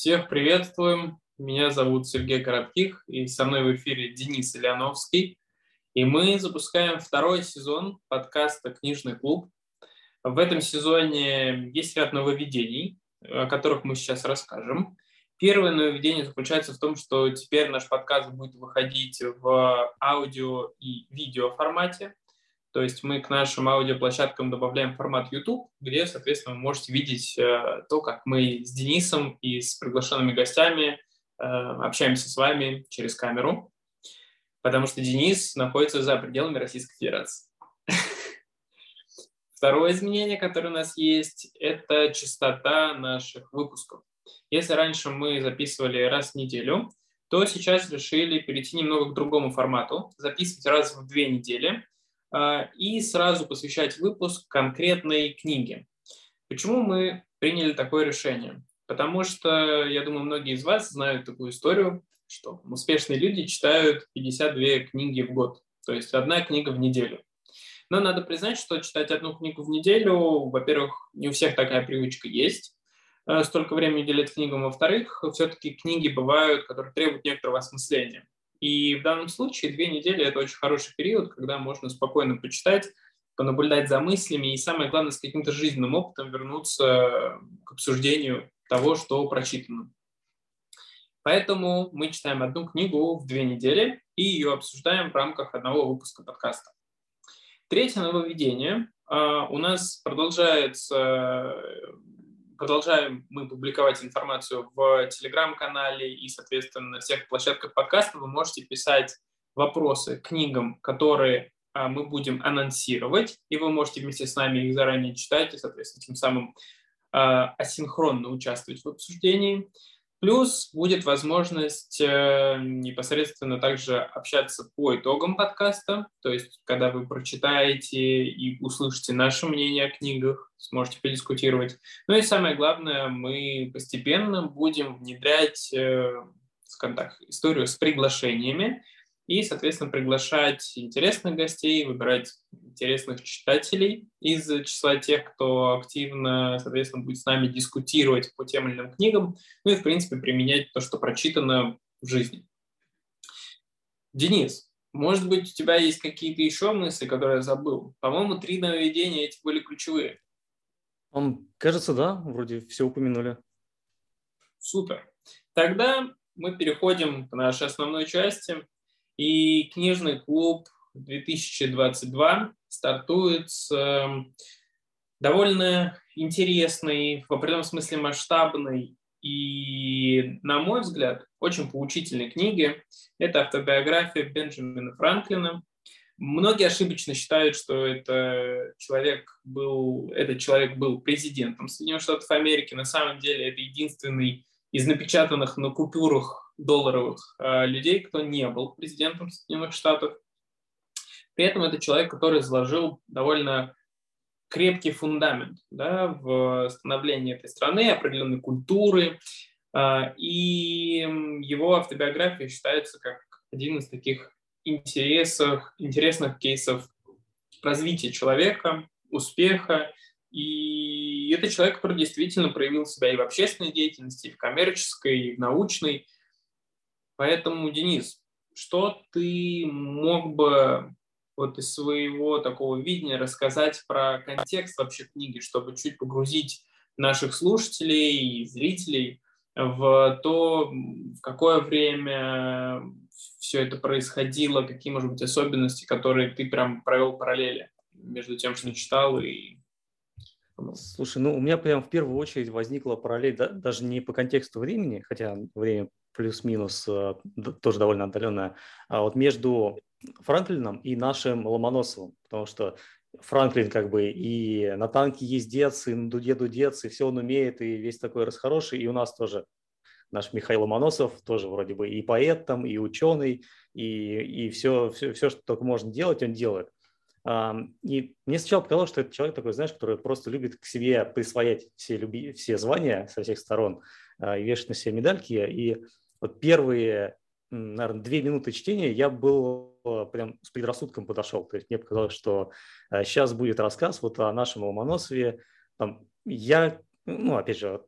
Всех приветствуем. Меня зовут Сергей Коротких, и со мной в эфире Денис Ильяновский. И мы запускаем второй сезон подкаста «Книжный клуб». В этом сезоне есть ряд нововведений, о которых мы сейчас расскажем. Первое нововведение заключается в том, что теперь наш подкаст будет выходить в аудио и видео формате. То есть мы к нашим аудиоплощадкам добавляем формат YouTube, где, соответственно, вы можете видеть э, то, как мы с Денисом и с приглашенными гостями э, общаемся с вами через камеру, потому что Денис находится за пределами Российской Федерации. Второе изменение, которое у нас есть, это частота наших выпусков. Если раньше мы записывали раз в неделю, то сейчас решили перейти немного к другому формату, записывать раз в две недели – и сразу посвящать выпуск конкретной книге. Почему мы приняли такое решение? Потому что, я думаю, многие из вас знают такую историю, что успешные люди читают 52 книги в год, то есть одна книга в неделю. Но надо признать, что читать одну книгу в неделю, во-первых, не у всех такая привычка есть, э, столько времени уделять книгам, во-вторых, все-таки книги бывают, которые требуют некоторого осмысления. И в данном случае две недели – это очень хороший период, когда можно спокойно почитать, понаблюдать за мыслями и, самое главное, с каким-то жизненным опытом вернуться к обсуждению того, что прочитано. Поэтому мы читаем одну книгу в две недели и ее обсуждаем в рамках одного выпуска подкаста. Третье нововведение. А, у нас продолжается продолжаем мы публиковать информацию в телеграм-канале и, соответственно, на всех площадках подкаста. Вы можете писать вопросы книгам, которые а, мы будем анонсировать, и вы можете вместе с нами их заранее читать и, соответственно, тем самым а, асинхронно участвовать в обсуждении. Плюс будет возможность э, непосредственно также общаться по итогам подкаста, то есть когда вы прочитаете и услышите наше мнение о книгах, сможете подискутировать. Ну и самое главное, мы постепенно будем внедрять, э, скажем так, историю с приглашениями, и, соответственно, приглашать интересных гостей, выбирать интересных читателей из числа тех, кто активно, соответственно, будет с нами дискутировать по тем или иным книгам, ну и, в принципе, применять то, что прочитано в жизни. Денис, может быть, у тебя есть какие-то еще мысли, которые я забыл? По-моему, три нововведения эти были ключевые. Он, кажется, да, вроде все упомянули. Супер. Тогда мы переходим к нашей основной части. И книжный клуб 2022 стартует с эм, довольно интересной, в определенном смысле масштабной и, на мой взгляд, очень поучительной книги. Это автобиография Бенджамина Франклина. Многие ошибочно считают, что это человек был, этот человек был президентом Соединенных Штатов Америки. На самом деле это единственный из напечатанных на купюрах долларовых э, людей, кто не был президентом Соединенных Штатов. При этом это человек, который заложил довольно крепкий фундамент да, в становлении этой страны, определенной культуры. Э, и его автобиография считается как один из таких интересов, интересных кейсов развития человека, успеха. И это человек, который действительно проявил себя и в общественной деятельности, и в коммерческой, и в научной. Поэтому, Денис, что ты мог бы вот из своего такого видения рассказать про контекст вообще книги, чтобы чуть погрузить наших слушателей и зрителей в то, в какое время все это происходило, какие, может быть, особенности, которые ты прям провел параллели между тем, что читал и Слушай, ну у меня прям в первую очередь возникла параллель да, даже не по контексту времени, хотя время плюс-минус э, тоже довольно отдаленная, а вот между Франклином и нашим Ломоносовым, потому что Франклин как бы и на танке ездец, и на дуде дудец, и все он умеет, и весь такой расхороший, и у нас тоже наш Михаил Ломоносов тоже вроде бы и поэт там, и ученый, и, и все, все, все, что только можно делать, он делает. И мне сначала показалось, что это человек такой, знаешь, который просто любит к себе присвоять все, люби, все звания со всех сторон а, и вешать на себе медальки. И вот первые, наверное, две минуты чтения я был а, прям с предрассудком подошел. То есть мне показалось, что сейчас а, будет рассказ вот о нашем Ломоносове. Там, я, ну, опять же,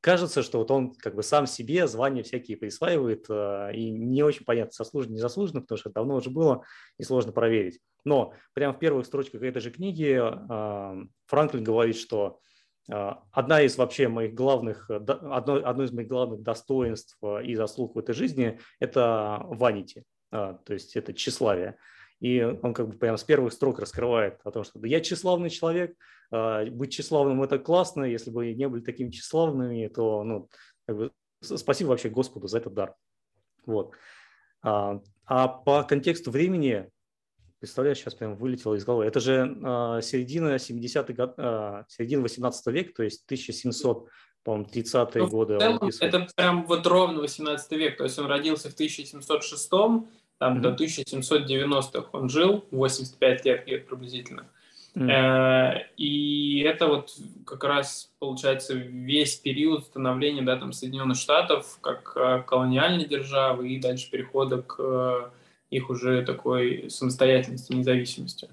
кажется, что вот он как бы сам себе звания всякие присваивает, э, и не очень понятно, заслуженно, не заслуженно, потому что давно уже было и сложно проверить. Но прямо в первых строчках этой же книги э, Франклин говорит, что э, одна из вообще моих главных, одно, одно из моих главных достоинств и заслуг в этой жизни – это ванити, то есть это тщеславие. И он как бы прямо с первых строк раскрывает о том, что я тщеславный человек, а, быть тщеславным – это классно, если бы не были такими тщеславными, то ну, как бы, спасибо вообще Господу за этот дар. Вот. А, а по контексту времени, представляю, сейчас прям вылетело из головы, это же а, середина 70-х год, середина 18 века, то есть 1700 по-моему, 30-е ну, годы. это прям вот ровно 18 век, то есть он родился в 1706 там mm-hmm. до 1790-х он жил, 85 лет приблизительно. Mm. И это вот как раз получается весь период становления да, там, Соединенных Штатов как э, колониальной державы и дальше перехода к э, их уже такой самостоятельности, независимости.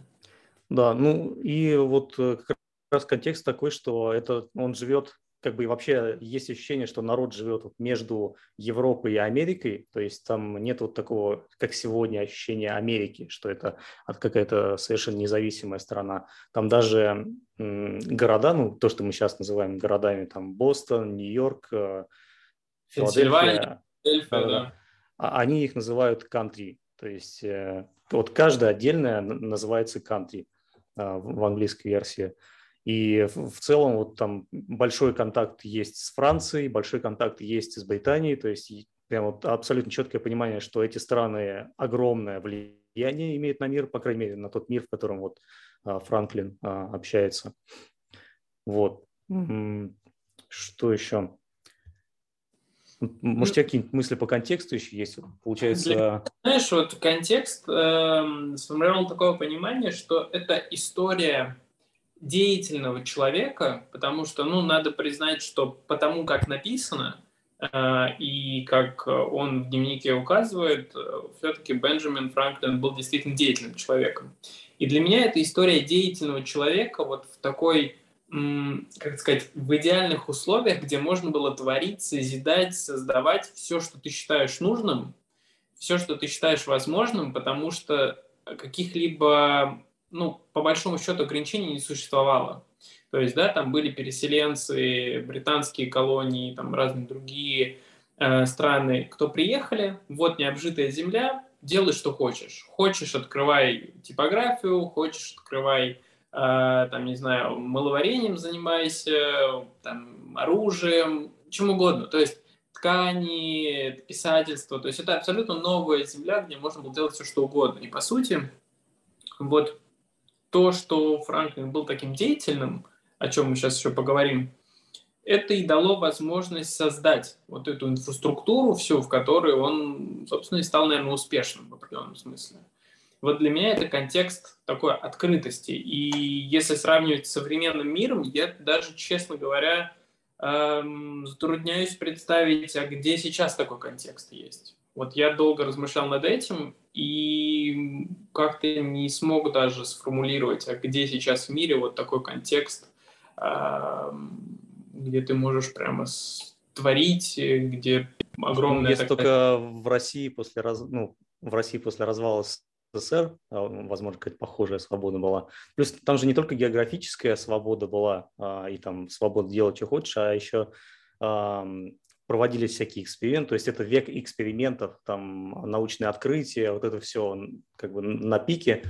Да, ну и вот как раз контекст такой, что это он живет как бы вообще есть ощущение, что народ живет вот между Европой и Америкой, то есть там нет вот такого, как сегодня, ощущения Америки, что это какая-то совершенно независимая страна. Там даже города, ну то, что мы сейчас называем городами, там Бостон, Нью-Йорк, э, Филадельфия, Филадельфия да. А они их называют кантри, то есть э, вот каждая отдельная называется кантри э, в английской версии. И в целом вот там большой контакт есть с Францией, большой контакт есть с Британией, то есть прям вот абсолютно четкое понимание, что эти страны огромное влияние имеют на мир, по крайней мере, на тот мир, в котором вот а, Франклин общается. Вот. Что еще? Может, у тебя какие-нибудь мысли по контексту еще есть? Получается... Для, знаешь, вот контекст э, сформировал такое понимание, что это история деятельного человека, потому что, ну, надо признать, что потому как написано, э, и как он в дневнике указывает, э, все-таки Бенджамин Франклин был действительно деятельным человеком. И для меня это история деятельного человека вот в такой, как сказать, в идеальных условиях, где можно было творить, созидать, создавать все, что ты считаешь нужным, все, что ты считаешь возможным, потому что каких-либо ну, по большому счету, ограничений не существовало. То есть, да, там были переселенцы, британские колонии, там разные другие э, страны, кто приехали, вот необжитая земля, делай, что хочешь. Хочешь, открывай типографию, хочешь, открывай, там, не знаю, маловарением занимайся, там, оружием, чем угодно. То есть, ткани, писательство, то есть это абсолютно новая земля, где можно было делать все, что угодно. И по сути, вот то, что Франклин был таким деятельным, о чем мы сейчас еще поговорим, это и дало возможность создать вот эту инфраструктуру всю, в которой он, собственно, и стал, наверное, успешным в определенном смысле. Вот для меня это контекст такой открытости. И если сравнивать с современным миром, я даже, честно говоря, эм, затрудняюсь представить, а где сейчас такой контекст есть. Вот я долго размышлял над этим, и как-то не смог даже сформулировать, а где сейчас в мире вот такой контекст, где ты можешь прямо творить, где. Ну, есть такая... только в России после раз... ну, в России после развала СССР, а, возможно, какая-то похожая свобода была. Плюс там же не только географическая свобода была, а, и там свобода делать, что хочешь, а еще проводились всякие эксперименты, то есть это век экспериментов, там научные открытия, вот это все как бы на пике.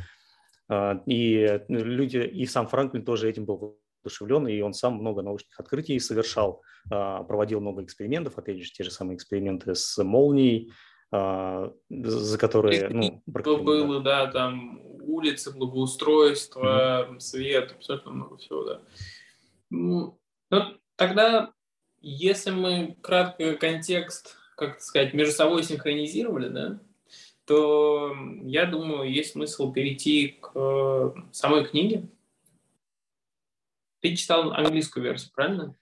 А, и люди, и сам Франклин тоже этим был воодушевлен, и он сам много научных открытий совершал, проводил много экспериментов, опять же, те же самые эксперименты с молнией, за которые... Ну, было, да, там улицы, благоустройство, mm-hmm. свет, абсолютно много всего, да. Ну, тогда если мы кратко контекст, как сказать, между собой синхронизировали, да, то я думаю, есть смысл перейти к э, самой книге. Ты читал английскую версию, правильно?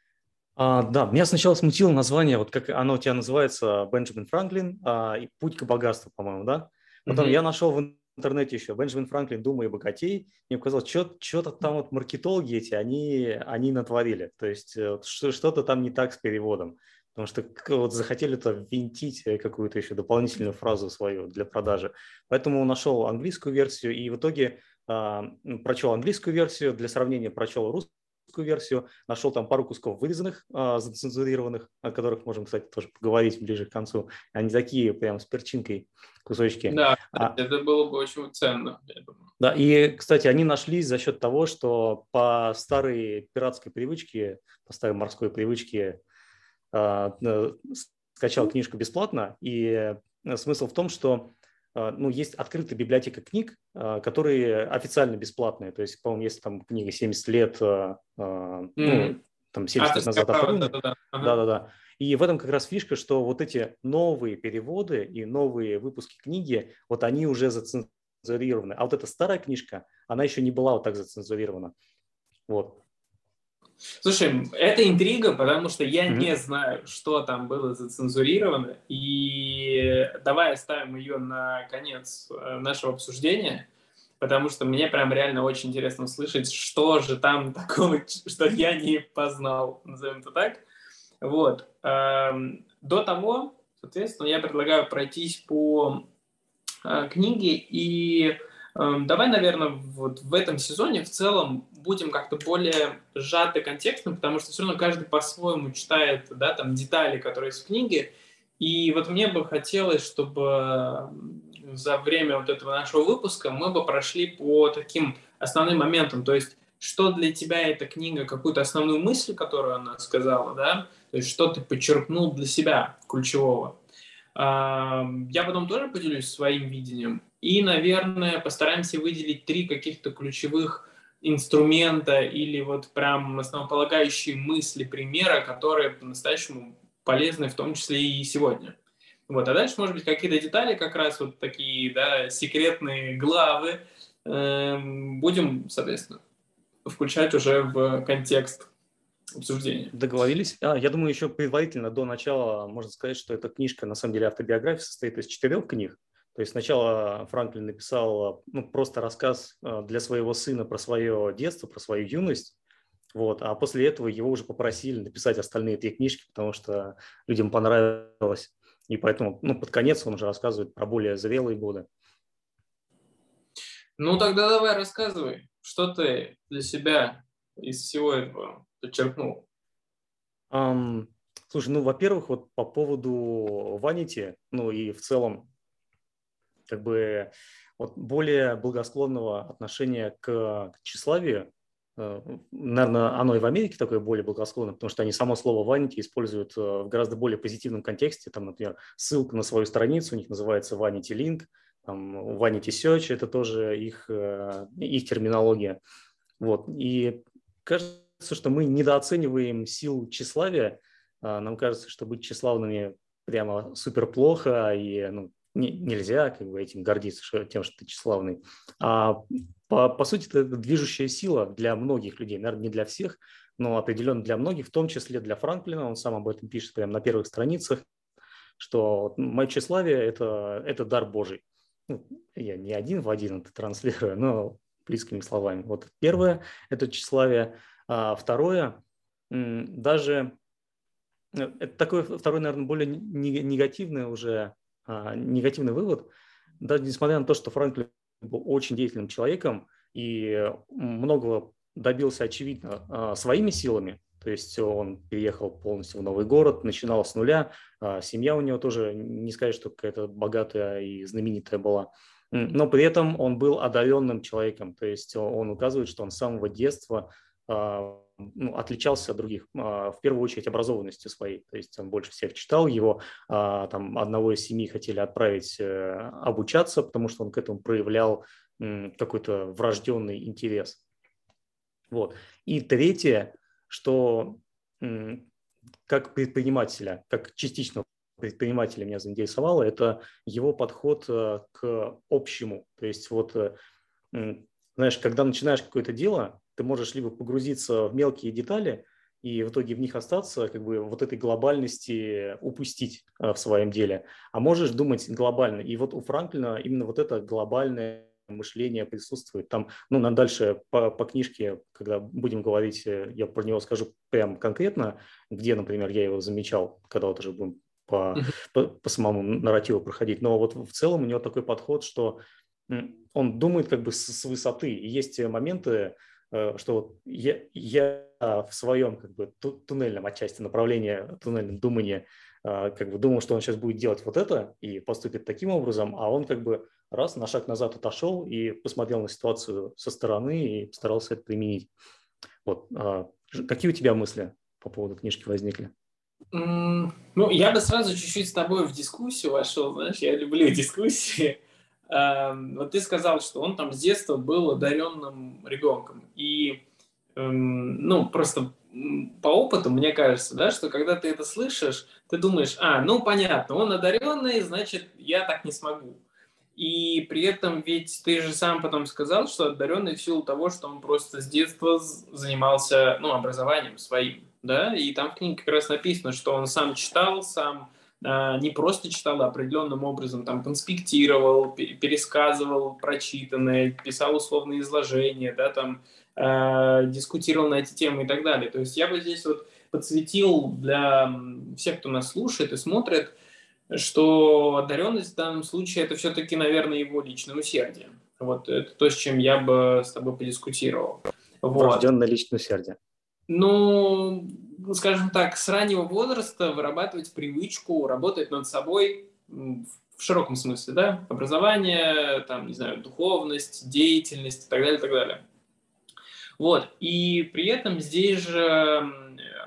А, да, меня сначала смутило название, вот как оно у тебя называется, Бенджамин Франклин, а, и «Путь к богатству», по-моему, да? Потом mm-hmm. я нашел в интернете еще Бенджамин Франклин «Думай богатей», мне показалось, что-то там вот маркетологи эти, они, они натворили. То есть э, что-то там не так с переводом. Потому что вот захотели то ввинтить э, какую-то еще дополнительную фразу свою для продажи. Поэтому нашел английскую версию и в итоге э, прочел английскую версию, для сравнения прочел русскую версию, нашел там пару кусков вырезанных, э, зацензурированных, о которых можем, кстати, тоже поговорить ближе к концу. Они такие прям с перчинкой кусочки. Да, а, это было бы очень ценно, я думаю. Да, и, кстати, они нашлись за счет того, что по старой пиратской привычке, по старой морской привычке а, скачал книжку бесплатно, и э, смысл в том, что ну, есть открытая библиотека книг, а, которые официально бесплатные. То есть, по-моему, если там книга 70 лет, mm. ну, там 70 лет назад оформлена. Да-да-да. И в этом как раз фишка, что вот эти новые переводы и новые выпуски книги, вот они уже зацензурированы. А вот эта старая книжка, она еще не была вот так зацензурирована. Вот. Слушай, это интрига, потому что я mm-hmm. не знаю, что там было зацензурировано. И давай оставим ее на конец э, нашего обсуждения, потому что мне прям реально очень интересно услышать, что же там такого, что я не познал, назовем это так. Вот. Эм, до того, соответственно, я предлагаю пройтись по э, книге и давай, наверное, вот в этом сезоне в целом будем как-то более сжаты контекстом, потому что все равно каждый по-своему читает да, там, детали, которые есть в книге. И вот мне бы хотелось, чтобы за время вот этого нашего выпуска мы бы прошли по таким основным моментам. То есть, что для тебя эта книга, какую-то основную мысль, которую она сказала, да, то есть, что ты подчеркнул для себя ключевого. Эм, я потом тоже поделюсь своим видением. И, наверное, постараемся выделить три каких-то ключевых инструмента или вот прям основополагающие мысли, примера, которые по-настоящему полезны, в том числе и сегодня. Вот, а дальше, может быть, какие-то детали, как раз вот такие, да, секретные главы, э, будем, соответственно, включать уже в контекст обсуждения. Договорились. А, я думаю, еще предварительно, до начала, можно сказать, что эта книжка, на самом деле, автобиография состоит из четырех книг. То есть сначала Франклин написал ну, просто рассказ э, для своего сына про свое детство, про свою юность, вот, а после этого его уже попросили написать остальные три книжки, потому что людям понравилось. И поэтому ну, под конец он уже рассказывает про более зрелые годы. Ну тогда давай рассказывай, что ты для себя из всего этого подчеркнул. Um, слушай, ну, во-первых, вот по поводу Ванити, ну и в целом как бы вот более благосклонного отношения к тщеславию, э, наверное, оно и в Америке такое более благосклонное, потому что они само слово «ванити» используют э, в гораздо более позитивном контексте. Там, например, ссылка на свою страницу у них называется «vanity link», там, «vanity search» – это тоже их, э, их терминология. Вот. И кажется, что мы недооцениваем сил тщеславия. Нам кажется, что быть тщеславными прямо супер плохо, и ну, не, нельзя как бы этим гордиться, что, тем, что ты тщеславный. А по, по сути, это движущая сила для многих людей, наверное, не для всех, но определенно для многих, в том числе для Франклина, он сам об этом пишет прямо на первых страницах, что мое тщеславие – это, это дар Божий. Ну, я не один в один это транслирую, но близкими словами. Вот первое – это тщеславие. А второе – даже э, это такое, второе, наверное, более негативное уже а, негативный вывод, даже несмотря на то, что Франклин был очень деятельным человеком и многого добился, очевидно, а, своими силами, то есть он переехал полностью в новый город, начинал с нуля, а, семья у него тоже, не сказать, что какая-то богатая и знаменитая была, но при этом он был одаренным человеком, то есть он указывает, что он с самого детства ну, отличался от других, а, в первую очередь, образованностью своей. То есть он больше всех читал его, а, там одного из семьи хотели отправить э, обучаться, потому что он к этому проявлял какой-то врожденный интерес. Вот. И третье, что как предпринимателя, как частичного предпринимателя меня заинтересовало, это его подход э, к общему. То есть вот, э, знаешь, когда начинаешь какое-то дело, ты можешь либо погрузиться в мелкие детали и в итоге в них остаться, как бы вот этой глобальности упустить в своем деле, а можешь думать глобально. И вот у Франклина именно вот это глобальное мышление присутствует. Там, ну, на дальше по, по книжке, когда будем говорить, я про него скажу прям конкретно, где, например, я его замечал, когда вот уже будем по, по, по самому нарративу проходить. Но вот в целом у него такой подход, что он думает как бы с, с высоты. И есть моменты, э, что вот я, я в своем как бы туннельном отчасти направлении, туннельном думании э, как бы думал, что он сейчас будет делать вот это и поступит таким образом, а он как бы раз на шаг назад отошел и посмотрел на ситуацию со стороны и постарался это применить. Вот. А какие у тебя мысли по поводу книжки возникли? Ну, я бы сразу чуть-чуть с тобой в дискуссию вошел, знаешь, я люблю дискуссии. Вот ты сказал, что он там с детства был одаренным ребенком. И, ну, просто по опыту, мне кажется, да, что когда ты это слышишь, ты думаешь, а, ну, понятно, он одаренный, значит, я так не смогу. И при этом ведь ты же сам потом сказал, что одаренный в силу того, что он просто с детства занимался, ну, образованием своим да, и там в книге как раз написано, что он сам читал, сам не просто читал, а определенным образом там конспектировал, пересказывал прочитанное, писал условные изложения, да, там э, дискутировал на эти темы и так далее. То есть я бы здесь вот подсветил для всех, кто нас слушает и смотрит, что одаренность в данном случае это все-таки, наверное, его личное усердие. Вот это то, с чем я бы с тобой подискутировал. Вот. Врожденное личное усердие. Ну, скажем так, с раннего возраста вырабатывать привычку работать над собой в широком смысле, да, образование, там, не знаю, духовность, деятельность и так далее, и так далее. Вот, и при этом здесь же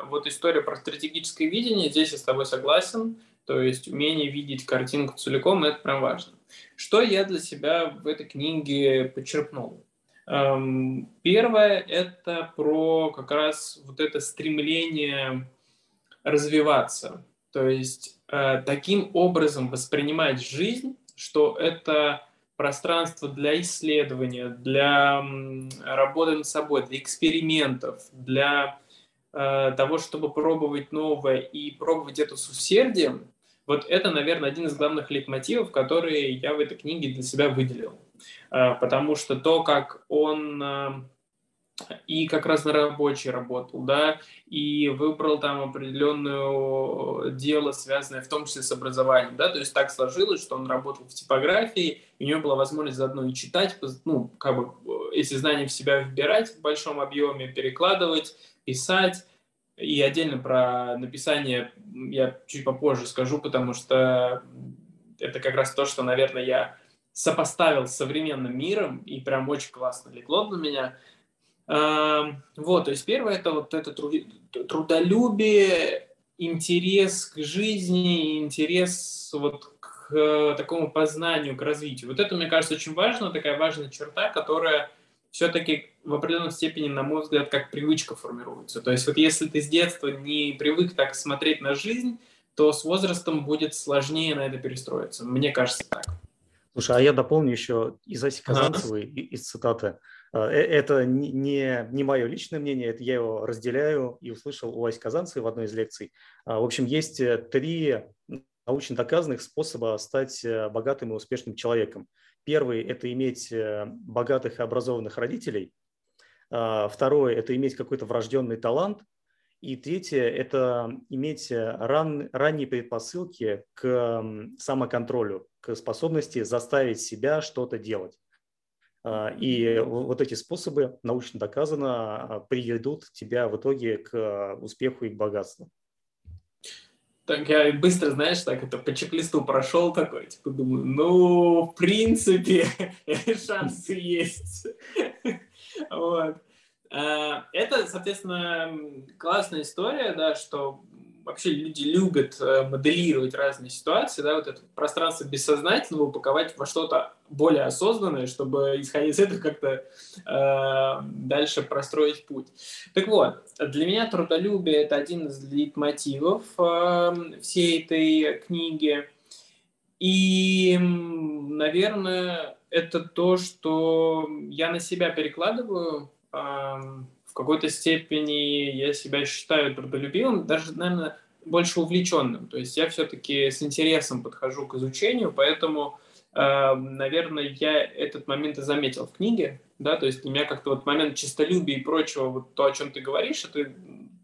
вот история про стратегическое видение, здесь я с тобой согласен, то есть умение видеть картинку целиком, это прям важно. Что я для себя в этой книге подчеркнул? Эм, первое – это про как раз вот это стремление развиваться. То есть э, таким образом воспринимать жизнь, что это пространство для исследования, для работы над собой, для экспериментов, для э, того, чтобы пробовать новое и пробовать это с усердием, вот это, наверное, один из главных лейтмотивов, которые я в этой книге для себя выделил. Э, потому что то, как он э, и как раз на рабочий работал, да, и выбрал там определенное дело, связанное в том числе с образованием, да, то есть так сложилось, что он работал в типографии, и у него была возможность заодно и читать, ну, как бы э, эти знания в себя вбирать в большом объеме, перекладывать, писать, и отдельно про написание я чуть попозже скажу, потому что это как раз то, что, наверное, я сопоставил с современным миром, и прям очень классно легло на меня. Эм, вот, то есть первое это вот это трудолюбие, интерес к жизни, интерес вот к такому познанию, к развитию. Вот это, мне кажется, очень важно, такая важная черта, которая все-таки в определенной степени, на мой взгляд, как привычка формируется. То есть вот если ты с детства не привык так смотреть на жизнь, то с возрастом будет сложнее на это перестроиться. Мне кажется так. Слушай, а я дополню еще из Аси Казанцевой, ага. из цитаты. Э, э, это не, не мое личное мнение, это я его разделяю и услышал у Аси Казанцевой в одной из лекций. А, в общем, есть э, три научно доказанных способа стать богатым и успешным человеком. Первый – это иметь богатых и образованных родителей. А, второй – это иметь какой-то врожденный талант. И третье – это иметь ран, ранние предпосылки к самоконтролю, к способности заставить себя что-то делать. А, и вот эти способы, научно доказано, а, приведут тебя в итоге к успеху и к богатству. Так я быстро, знаешь, так это по чек-листу прошел такой, типа думаю, ну, в принципе, шансы есть. Вот. А, это, соответственно, классная история, да, что вообще люди любят э, моделировать разные ситуации, да, вот это пространство бессознательного упаковать во что-то более осознанное, чтобы, исходя из этого, как-то э, дальше простроить путь. Так вот, для меня трудолюбие – это один из лейтмотивов э, всей этой книги. И, наверное, это то, что я на себя перекладываю э, какой-то степени я себя считаю трудолюбивым, даже, наверное, больше увлеченным. То есть я все-таки с интересом подхожу к изучению, поэтому, наверное, я этот момент и заметил в книге. Да, то есть для меня как-то вот момент чистолюбия и прочего, вот то, о чем ты говоришь, это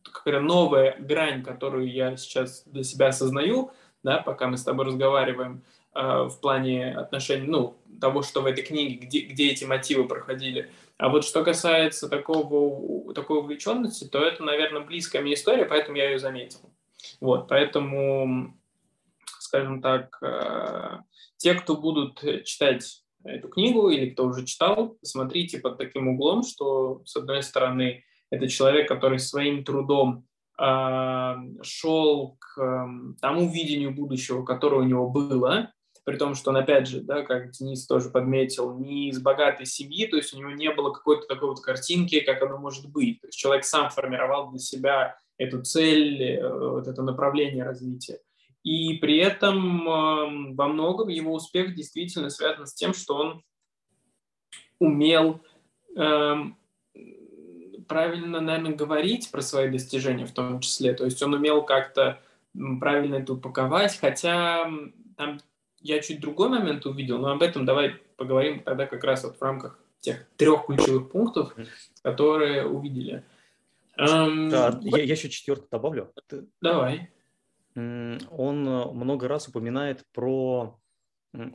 какая-то новая грань, которую я сейчас для себя осознаю, да, пока мы с тобой разговариваем в плане отношений, ну, того, что в этой книге, где, где эти мотивы проходили. А вот что касается такого, такой увлеченности, то это, наверное, близкая мне история, поэтому я ее заметил. Вот, поэтому, скажем так, э, те, кто будут читать эту книгу или кто уже читал, смотрите под таким углом, что, с одной стороны, это человек, который своим трудом э, шел к э, тому видению будущего, которое у него было, при том, что он, опять же, да, как Денис тоже подметил, не из богатой семьи, то есть у него не было какой-то такой вот картинки, как оно может быть. То есть человек сам формировал для себя эту цель, э, вот это направление развития. И при этом э, во многом его успех действительно связан с тем, что он умел э, правильно, наверное, говорить про свои достижения в том числе. То есть он умел как-то правильно это упаковать, хотя там я чуть другой момент увидел, но об этом давай поговорим тогда как раз вот в рамках тех трех ключевых пунктов, которые увидели. Um, да, я, я еще четвертый добавлю. Давай. Он э, много раз упоминает про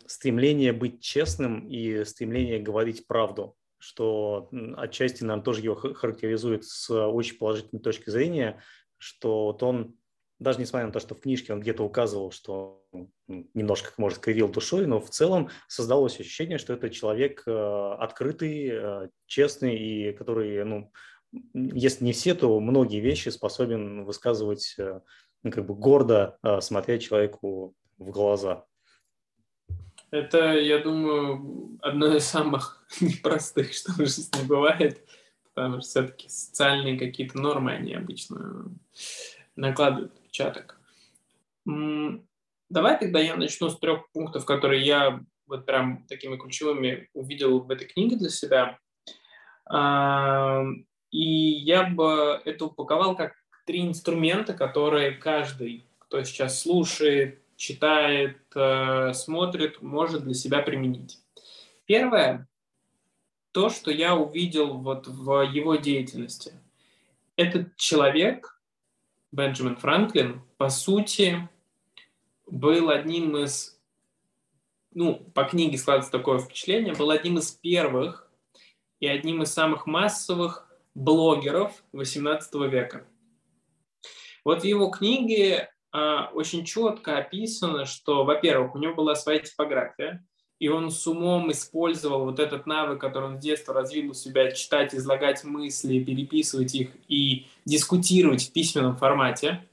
стремление быть честным и стремление говорить правду, что отчасти, наверное, тоже его характеризует с очень положительной точки зрения, что вот он даже несмотря на то, что в книжке он где-то указывал, что немножко, может, кривил душой, но в целом создалось ощущение, что это человек э, открытый, э, честный и который, ну, если не все, то многие вещи способен высказывать э, ну, как бы гордо, смотря человеку в глаза. Это, я думаю, одно из самых непростых, что в жизни бывает, потому что все-таки социальные какие-то нормы, они обычно накладывают отпечаток. Давай тогда я начну с трех пунктов, которые я вот прям такими ключевыми увидел в этой книге для себя. А, и я бы это упаковал как три инструмента, которые каждый, кто сейчас слушает, читает, э, смотрит, может для себя применить. Первое, то, что я увидел вот в его деятельности. Этот человек Бенджамин Франклин, по сути, был одним из, ну, по книге складывается такое впечатление, был одним из первых и одним из самых массовых блогеров XVIII века. Вот в его книге а, очень четко описано, что, во-первых, у него была своя типография, и он с умом использовал вот этот навык, который он с детства развил у себя, читать, излагать мысли, переписывать их и дискутировать в письменном формате.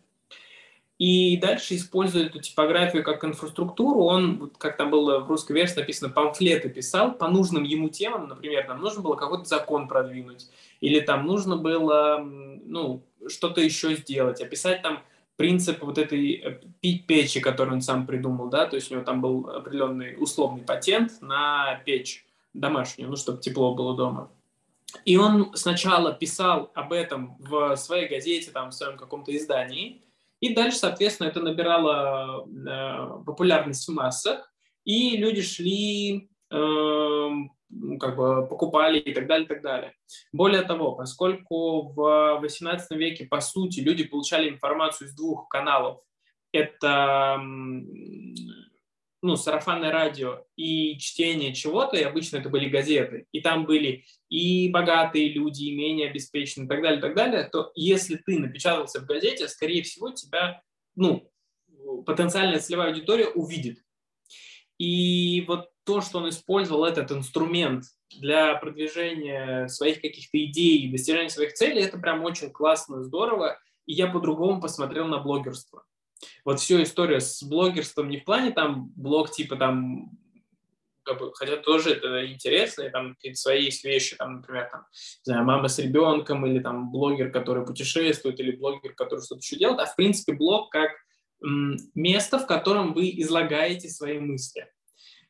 И дальше используя эту типографию как инфраструктуру, он, как там было в русской версии написано, памфлеты писал по нужным ему темам, например, там нужно было какой-то закон продвинуть, или там нужно было ну, что-то еще сделать, описать там принцип вот этой э, печи, которую он сам придумал, да, то есть у него там был определенный условный патент на печь домашнюю, ну, чтобы тепло было дома. И он сначала писал об этом в своей газете, там, в своем каком-то издании, и дальше, соответственно, это набирало э, популярность в массах, и люди шли э, ну, как бы покупали и так далее, и так далее. Более того, поскольку в XVIII веке, по сути, люди получали информацию из двух каналов, это ну, сарафанное радио и чтение чего-то, и обычно это были газеты, и там были и богатые люди, и менее обеспеченные, и так далее, и так далее, то если ты напечатался в газете, скорее всего, тебя, ну, потенциальная целевая аудитория увидит. И вот то, что он использовал этот инструмент для продвижения своих каких-то идей и достижения своих целей, это прям очень классно, здорово. И я по-другому посмотрел на блогерство. Вот всю историю с блогерством не в плане там блог типа там как бы, хотя тоже это интересно, и там какие-то свои есть вещи, там, например, там, не знаю, мама с ребенком, или там блогер, который путешествует, или блогер, который что-то еще делает, а в принципе блог как м, место, в котором вы излагаете свои мысли.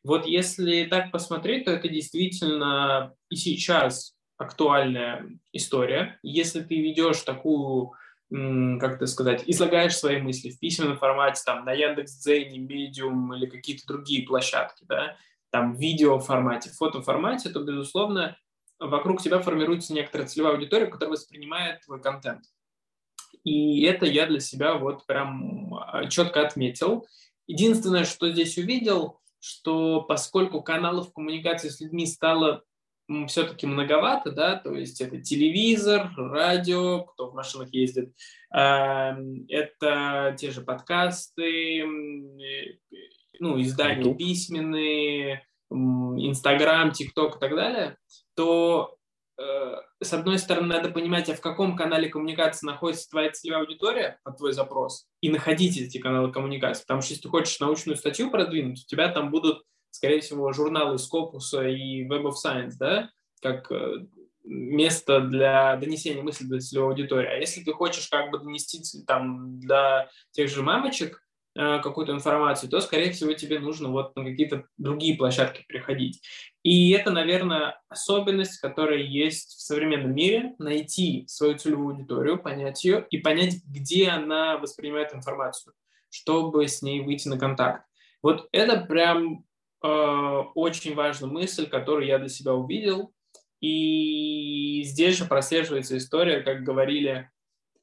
Вот если так посмотреть, то это действительно и сейчас актуальная история. Если ты ведешь такую, как это сказать, излагаешь свои мысли в письменном формате, там, на Яндекс.Дзене, Medium или какие-то другие площадки, да, там, в видео формате, в фото формате, то, безусловно, вокруг тебя формируется некоторая целевая аудитория, которая воспринимает твой контент. И это я для себя вот прям а, четко отметил. Единственное, что здесь увидел, что поскольку каналов коммуникации с людьми стало все-таки многовато, да, то есть это телевизор, радио, кто в машинах ездит, эм, это те же подкасты, ну, издания YouTube. письменные, Инстаграм, ТикТок и так далее, то Э, с одной стороны, надо понимать, а в каком канале коммуникации находится твоя целевая аудитория под твой запрос, и находить эти каналы коммуникации. Потому что если ты хочешь научную статью продвинуть, у тебя там будут, скорее всего, журналы Scopus и Web of Science, да, как э, место для донесения мысли для целевой аудитории. А если ты хочешь как бы донести там для тех же мамочек, Э, какую-то информацию, то, скорее всего, тебе нужно вот на какие-то другие площадки приходить. И это, наверное, особенность, которая есть в современном мире, найти свою целевую аудиторию, понять ее и понять, где она воспринимает информацию, чтобы с ней выйти на контакт. Вот это прям очень важная мысль, которую я для себя увидел. И здесь же прослеживается история, как говорили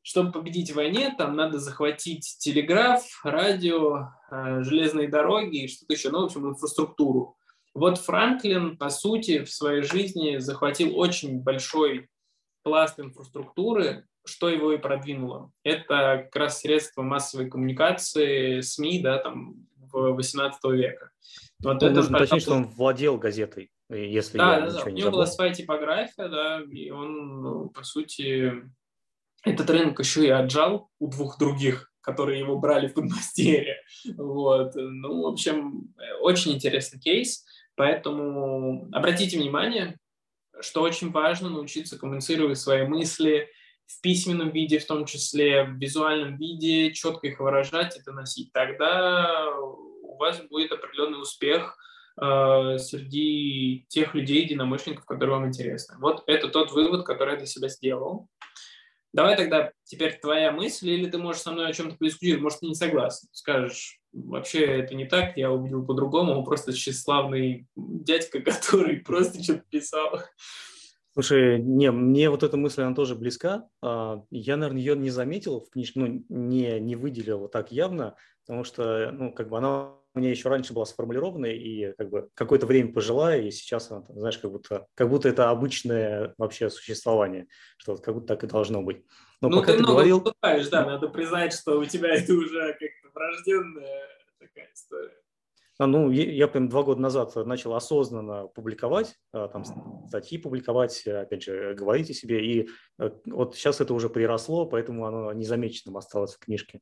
чтобы победить в войне, там надо захватить телеграф, радио, э, железные дороги и что-то еще, ну, в общем, инфраструктуру. Вот Франклин, по сути, в своей жизни захватил очень большой пласт инфраструктуры, что его и продвинуло. Это как раз средства массовой коммуникации, СМИ, да, там, 18 века. Вот ну, это нужно уточнить, что он владел газетой, если да, я да, ничего да. не У него была своя типография, да, и он, ну, по сути, этот рынок еще и отжал у двух других, которые его брали в подмастерье. Вот. Ну, в общем, очень интересный кейс. Поэтому обратите внимание, что очень важно научиться коммуницировать свои мысли в письменном виде, в том числе в визуальном виде, четко их выражать, это носить. Тогда у вас будет определенный успех э, среди тех людей, единомышленников, которые вам интересны. Вот это тот вывод, который я для себя сделал. Давай тогда теперь твоя мысль, или ты можешь со мной о чем-то подискутировать, может, ты не согласен. Скажешь, вообще это не так, я увидел по-другому, он просто тщеславный дядька, который просто что-то писал. Слушай, не, мне вот эта мысль, она тоже близка. А, я, наверное, ее не заметил в книжке, ну, не, не выделил так явно, потому что, ну, как бы она у меня еще раньше была сформулирована, и как бы какое-то время пожила, и сейчас она, знаешь, как будто, как будто это обычное вообще существование, что вот как будто так и должно быть. Но ну, пока ты, ты говорил... Выступаешь, да, надо признать, что у тебя это уже как-то врожденная такая история. А, ну, я прям два года назад начал осознанно публиковать, а, там статьи публиковать, опять же, говорить о себе, и э, вот сейчас это уже приросло, поэтому оно незамеченным осталось в книжке.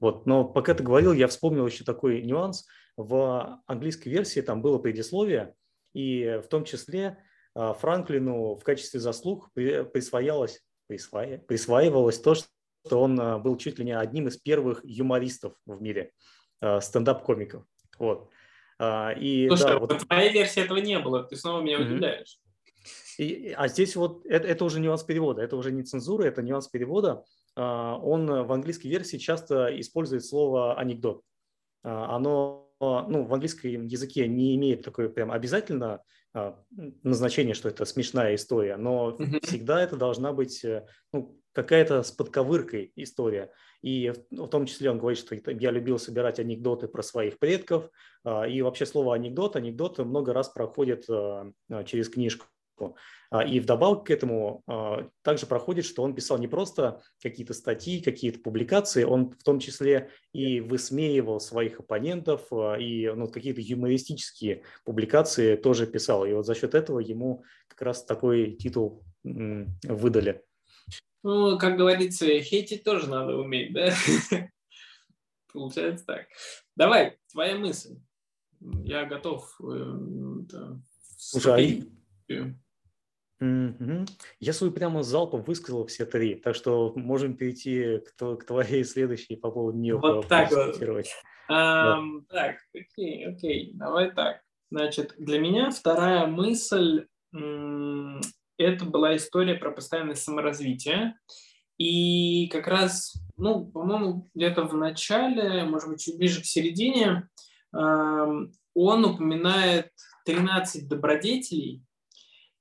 Вот. Но пока ты говорил, я вспомнил еще такой нюанс. В английской версии там было предисловие, и в том числе а, Франклину в качестве заслуг присвоялось, присваи, присваивалось то, что он был чуть ли не одним из первых юмористов в мире, стендап-комиков. Вот. И, Слушай, да, вот... в твоей версии этого не было, ты снова меня mm-hmm. удивляешь. И, а здесь вот это, это уже нюанс перевода, это уже не цензура, это нюанс перевода. А, он в английской версии часто использует слово анекдот. А, оно ну, в английском языке не имеет такое прям обязательно а, назначение, что это смешная история, но всегда это должна быть э, ну, какая-то с подковыркой история. И в, в том числе он говорит, что я любил собирать анекдоты про своих предков. И вообще слово анекдот, анекдот много раз проходит через книжку. А, и вдобавок к этому а, также проходит, что он писал не просто какие-то статьи, какие-то публикации, он в том числе и высмеивал своих оппонентов, а, и ну, какие-то юмористические публикации тоже писал. И вот за счет этого ему как раз такой титул выдали. Ну, как говорится, хейтить тоже надо уметь, да? Получается так. Давай, твоя мысль. Я готов. Э, Слушай. Я свою прямо залпом высказал все три, так что можем перейти к, к твоей следующей по поводу нее. Вот так вот. Um, да. Так, окей, окей, давай так. Значит, для меня вторая мысль – это была история про постоянное саморазвитие. И как раз, ну, по-моему, где-то в начале, может быть, чуть ближе к середине, он упоминает 13 добродетелей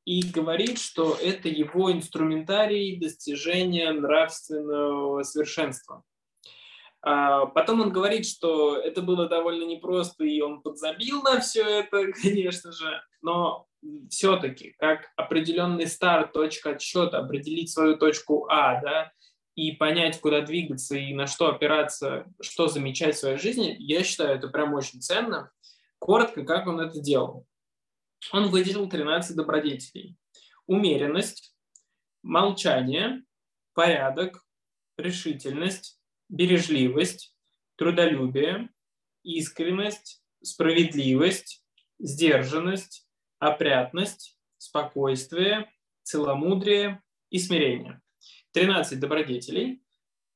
и говорит, что это его инструментарий достижения нравственного совершенства. А потом он говорит, что это было довольно непросто, и он подзабил на все это, конечно же, но все-таки как определенный старт, точка отсчета, определить свою точку А, да, и понять, куда двигаться и на что опираться, что замечать в своей жизни, я считаю, это прям очень ценно. Коротко, как он это делал. Он выделил 13 добродетелей. Умеренность, молчание, порядок, решительность, бережливость, трудолюбие, искренность, справедливость, сдержанность, опрятность, спокойствие, целомудрие и смирение. 13 добродетелей.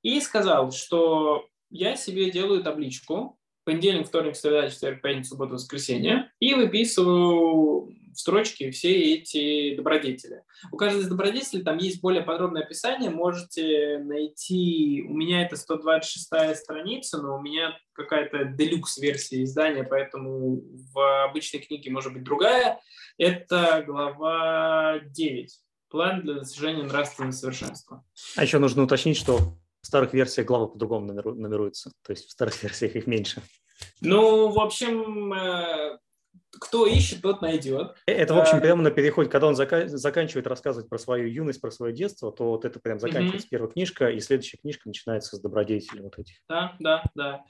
И сказал, что я себе делаю табличку, понедельник, вторник, среда, четверг, пятница, суббота, воскресенье, и выписываю в строчке все эти добродетели. У каждой из добродетелей там есть более подробное описание, можете найти, у меня это 126 страница, но у меня какая-то делюкс-версия издания, поэтому в обычной книге может быть другая. Это глава 9. План для достижения нравственного совершенства. А еще нужно уточнить, что в старых версиях главы по-другому нумеруются, то есть в старых версиях их меньше. Ну, в общем, э, кто ищет, тот найдет. Э, это, в общем, э, прямо на переходе, когда он зака- заканчивает рассказывать про свою юность, про свое детство, то вот это прям заканчивается первая книжка, и следующая книжка начинается с добродетелей вот этих. Да, да, да.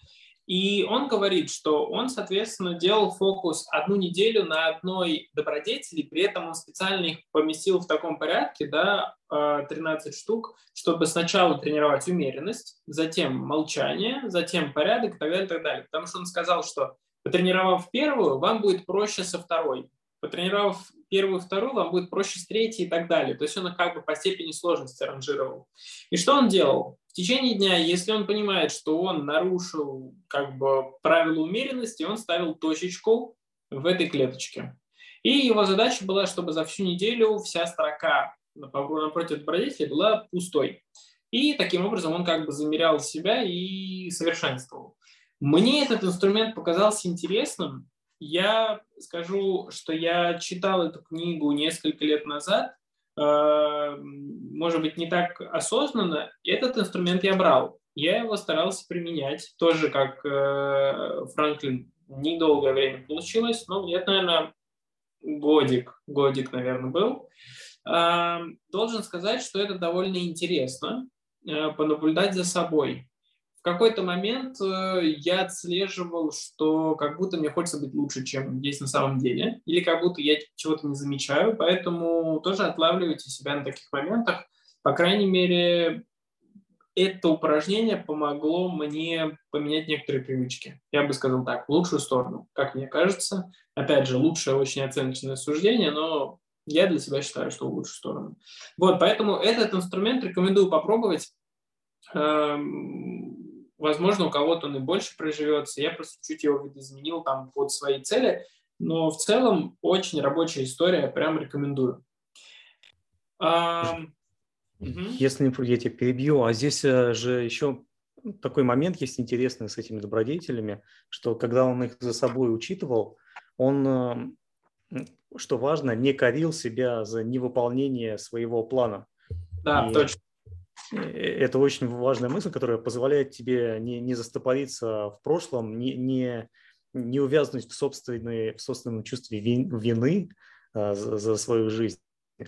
И он говорит, что он, соответственно, делал фокус одну неделю на одной добродетели, при этом он специально их поместил в таком порядке, да, 13 э, штук, чтобы сначала тренировать умеренность, затем молчание, затем порядок и так далее, и так далее. Потому что он сказал, что потренировав первую, вам будет проще со второй. Потренировав первую, вторую, вам будет проще с третьей и так далее. То есть он как бы по степени сложности ранжировал. И что он делал? В течение дня, если он понимает, что он нарушил как бы правила умеренности, он ставил точечку в этой клеточке. И его задача была, чтобы за всю неделю вся строка напротив добродетели была пустой. И таким образом он как бы замерял себя и совершенствовал. Мне этот инструмент показался интересным. Я скажу, что я читал эту книгу несколько лет назад, Э, может быть, не так осознанно, этот инструмент я брал. Я его старался применять, тоже как э, Франклин, недолгое время получилось, но где-то, наверное, годик, годик, наверное, был. Э, должен сказать, что это довольно интересно, понаблюдать за собой какой-то момент э, я отслеживал, что как будто мне хочется быть лучше, чем есть на самом деле, или как будто я чего-то не замечаю, поэтому тоже отлавливайте себя на таких моментах. По крайней мере, это упражнение помогло мне поменять некоторые привычки. Я бы сказал так, в лучшую сторону, как мне кажется. Опять же, лучшее очень оценочное суждение, но я для себя считаю, что в лучшую сторону. Вот, поэтому этот инструмент рекомендую попробовать. Эм, Возможно, у кого-то он и больше проживется. Я просто чуть его видоизменил там под свои цели. Но в целом очень рабочая история, прям рекомендую. А, Если я тебя перебью, а здесь э, же еще такой момент есть интересный с этими добродетелями, что когда он их за собой учитывал, он, э, что важно, не корил себя за невыполнение своего плана. Да, и, точно. Э, это очень важная мысль, которая позволяет тебе не, не застопориться в прошлом, не, не, не увязнуть в, собственной, в собственном чувстве вины а, за, за свою жизнь,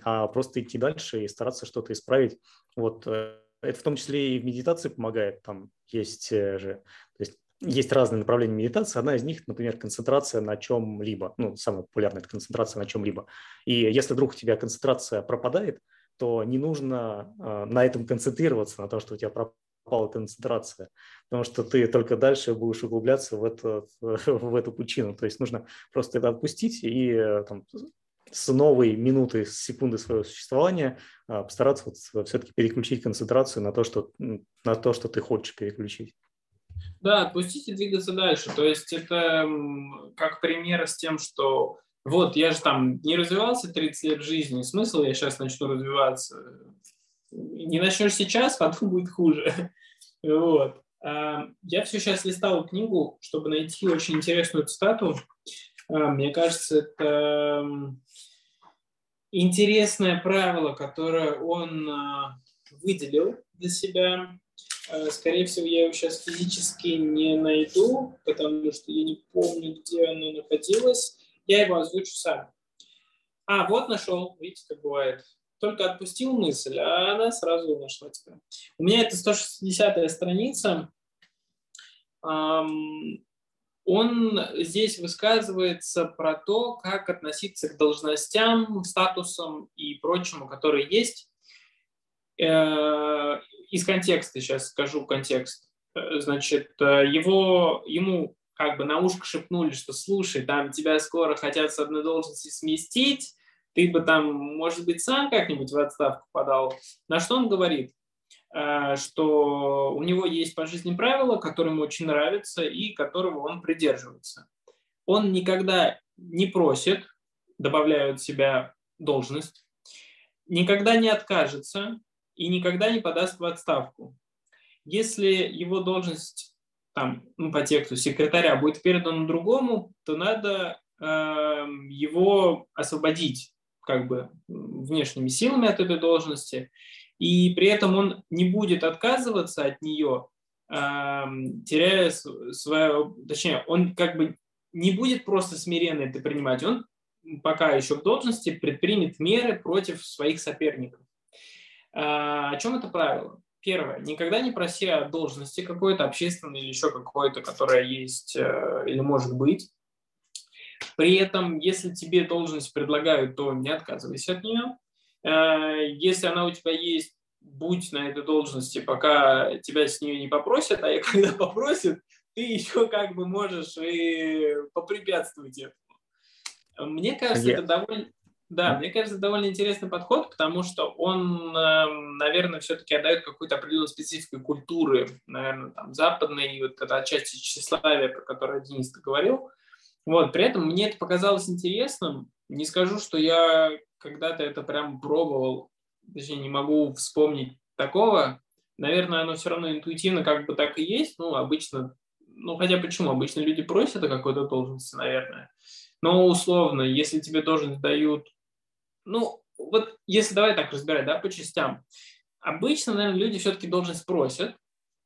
а просто идти дальше и стараться что-то исправить. Вот э, это в том числе и в медитации помогает. Там есть же, то есть есть разные направления медитации. Одна из них, например, концентрация на чем-либо. Ну, самая популярная – это концентрация на чем-либо. И если вдруг у тебя концентрация пропадает – то не нужно а, на этом концентрироваться, на том, что у тебя пропала концентрация, потому что ты только дальше будешь углубляться в, это, в эту пучину. То есть нужно просто это отпустить и э, там, с новой минуты, с секунды своего существования а, постараться вот все-таки переключить концентрацию на то, что, на то, что ты хочешь переключить. Да, отпустить и двигаться дальше. То есть это как пример с тем, что вот, я же там не развивался 30 лет жизни, смысл я сейчас начну развиваться. Не начнешь сейчас, потом будет хуже. Вот. А, я все сейчас листал книгу, чтобы найти очень интересную цитату. А, мне кажется, это интересное правило, которое он а, выделил для себя. Скорее всего, я его сейчас физически не найду, потому что я не помню, где оно находилось. Я его озвучу сам. А, вот нашел. Видите, как бывает. Только отпустил мысль, а она сразу нашла тебя. У меня это 160-я страница. Он здесь высказывается про то, как относиться к должностям, статусам и прочему, которые есть. Э, из контекста сейчас скажу контекст. Э, значит, э, его, ему как бы на ушко шепнули, что слушай, там тебя скоро хотят с одной должности сместить, ты бы там, может быть, сам как-нибудь в отставку подал. На что он говорит? Э, что у него есть по жизни правила, которые ему очень нравятся и которого он придерживается. Он никогда не просит, добавляют себя должность, никогда не откажется и никогда не подаст в отставку. Если его должность там, ну, по тексту секретаря будет передан другому, то надо э, его освободить как бы внешними силами от этой должности, и при этом он не будет отказываться от нее, э, теряя свое, точнее, он как бы не будет просто смиренно это принимать, он пока еще в должности предпримет меры против своих соперников. Э, о чем это правило? Первое. Никогда не проси о должности какой-то общественной или еще какой-то, которая есть э, или может быть. При этом, если тебе должность предлагают, то не отказывайся от нее. Э, если она у тебя есть, будь на этой должности, пока тебя с нее не попросят, а когда попросят, ты еще как бы можешь и попрепятствовать этому. Мне кажется, yeah. это довольно, да, мне кажется, довольно интересный подход, потому что он, эм, наверное, все-таки отдает какую-то определенную специфику культуры, наверное, там, западной, и вот эта отчасти тщеславия, про которое Денис говорил. Вот, при этом мне это показалось интересным. Не скажу, что я когда-то это прям пробовал, точнее, не могу вспомнить такого. Наверное, оно все равно интуитивно как бы так и есть. Ну, обычно, ну, хотя почему? Обычно люди просят о какой-то должности, наверное. Но условно, если тебе должность дают ну, вот если давай так разбирать, да, по частям. Обычно, наверное, люди все-таки должность спросят.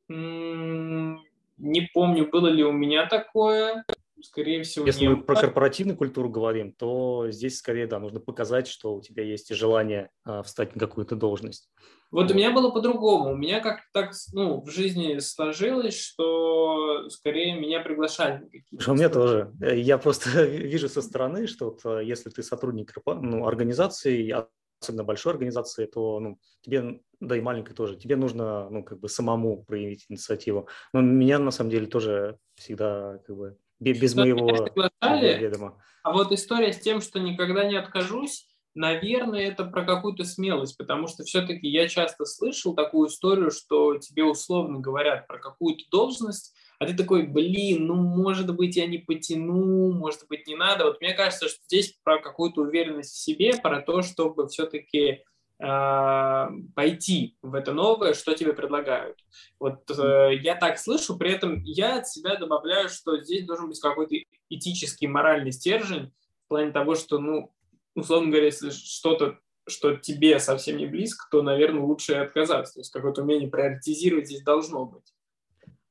Не помню, было ли у меня такое. Скорее всего, Если мы про корпоративную культуру говорим, то здесь скорее, да, нужно показать, что у тебя есть желание а, встать на какую-то должность. Вот, у меня было по-другому. У меня как-то так ну, в жизни сложилось, что скорее меня приглашали. У меня тоже. Я просто вижу со стороны, что вот, а, если ты сотрудник ну, организации, особенно большой организации, то ну, тебе, да и маленькой тоже, тебе нужно ну, как бы самому проявить инициативу. Но меня на самом деле тоже всегда как бы без что моего ведома. А вот история с тем, что никогда не откажусь, наверное, это про какую-то смелость, потому что все-таки я часто слышал такую историю, что тебе условно говорят про какую-то должность, а ты такой, блин, ну, может быть, я не потяну, может быть, не надо. Вот мне кажется, что здесь про какую-то уверенность в себе, про то, чтобы все-таки а, пойти в это новое, что тебе предлагают. Вот э, я так слышу, при этом я от себя добавляю, что здесь должен быть какой-то этический, моральный стержень в плане того, что, ну, условно говоря, если что-то, что тебе совсем не близко, то, наверное, лучше отказаться. То есть какое-то умение приоритизировать здесь должно быть.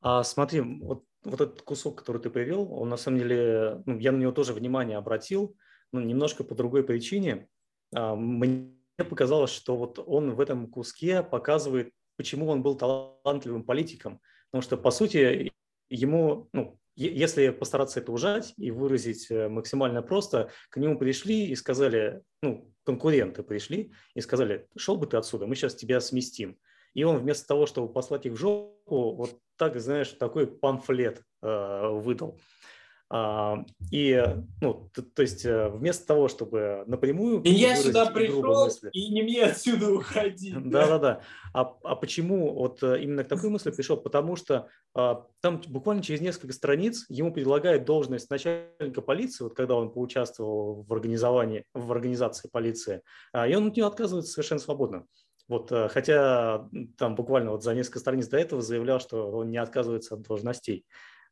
А смотри, вот, вот этот кусок, который ты привел, он на самом деле, ну, я на него тоже внимание обратил, но немножко по другой причине. А, мне показалось, что вот он в этом куске показывает, почему он был талантливым политиком. Потому что, по сути, ему, ну, если постараться это ужать и выразить э, максимально просто, к нему пришли и сказали, ну, конкуренты пришли и сказали, шел бы ты отсюда, мы сейчас тебя сместим. И он вместо того, чтобы послать их в жопу, вот так, знаешь, такой памфлет э, выдал. А, и, ну, то, то есть э, вместо того, чтобы напрямую... И я сюда пришел, мысли, и не мне отсюда уходить. Да-да-да. А, а почему вот э, именно к такой мысли пришел? Потому что а, там буквально через несколько страниц ему предлагают должность начальника полиции, вот когда он поучаствовал в организовании, в организации полиции, а, и он от нее отказывается совершенно свободно. Вот, э, хотя там буквально вот за несколько страниц до этого заявлял, что он не отказывается от должностей.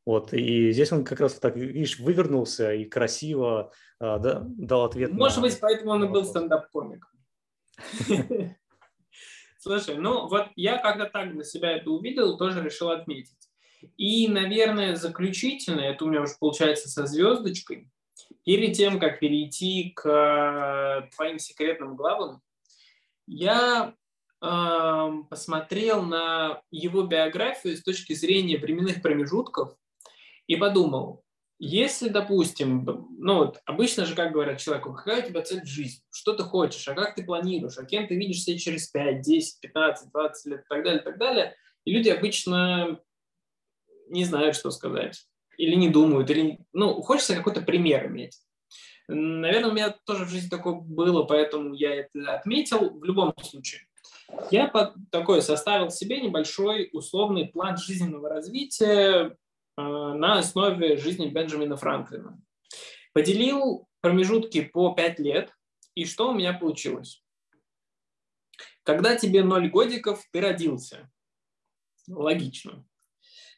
Вот, и здесь он как раз так, видишь, вывернулся и красиво а, да, дал ответ. Может на, быть, поэтому он и был стендап-комиком. Слушай, ну вот я когда так для себя это увидел, тоже решил отметить. И, наверное, заключительно, это у меня уже получается со звездочкой, перед тем, как перейти к э, твоим секретным главам, я э, посмотрел на его биографию с точки зрения временных промежутков и подумал, если, допустим, ну вот обычно же, как говорят человеку, какая у тебя цель в жизни, что ты хочешь, а как ты планируешь, а кем ты видишь себя через 5, 10, 15, 20 лет и так далее, и так далее. И люди обычно не знают, что сказать. Или не думают, или, ну, хочется какой-то пример иметь. Наверное, у меня тоже в жизни такое было, поэтому я это отметил. В любом случае, я под, такой составил себе небольшой условный план жизненного развития на основе жизни Бенджамина Франклина. Поделил промежутки по 5 лет, и что у меня получилось? Когда тебе 0 годиков, ты родился. Логично.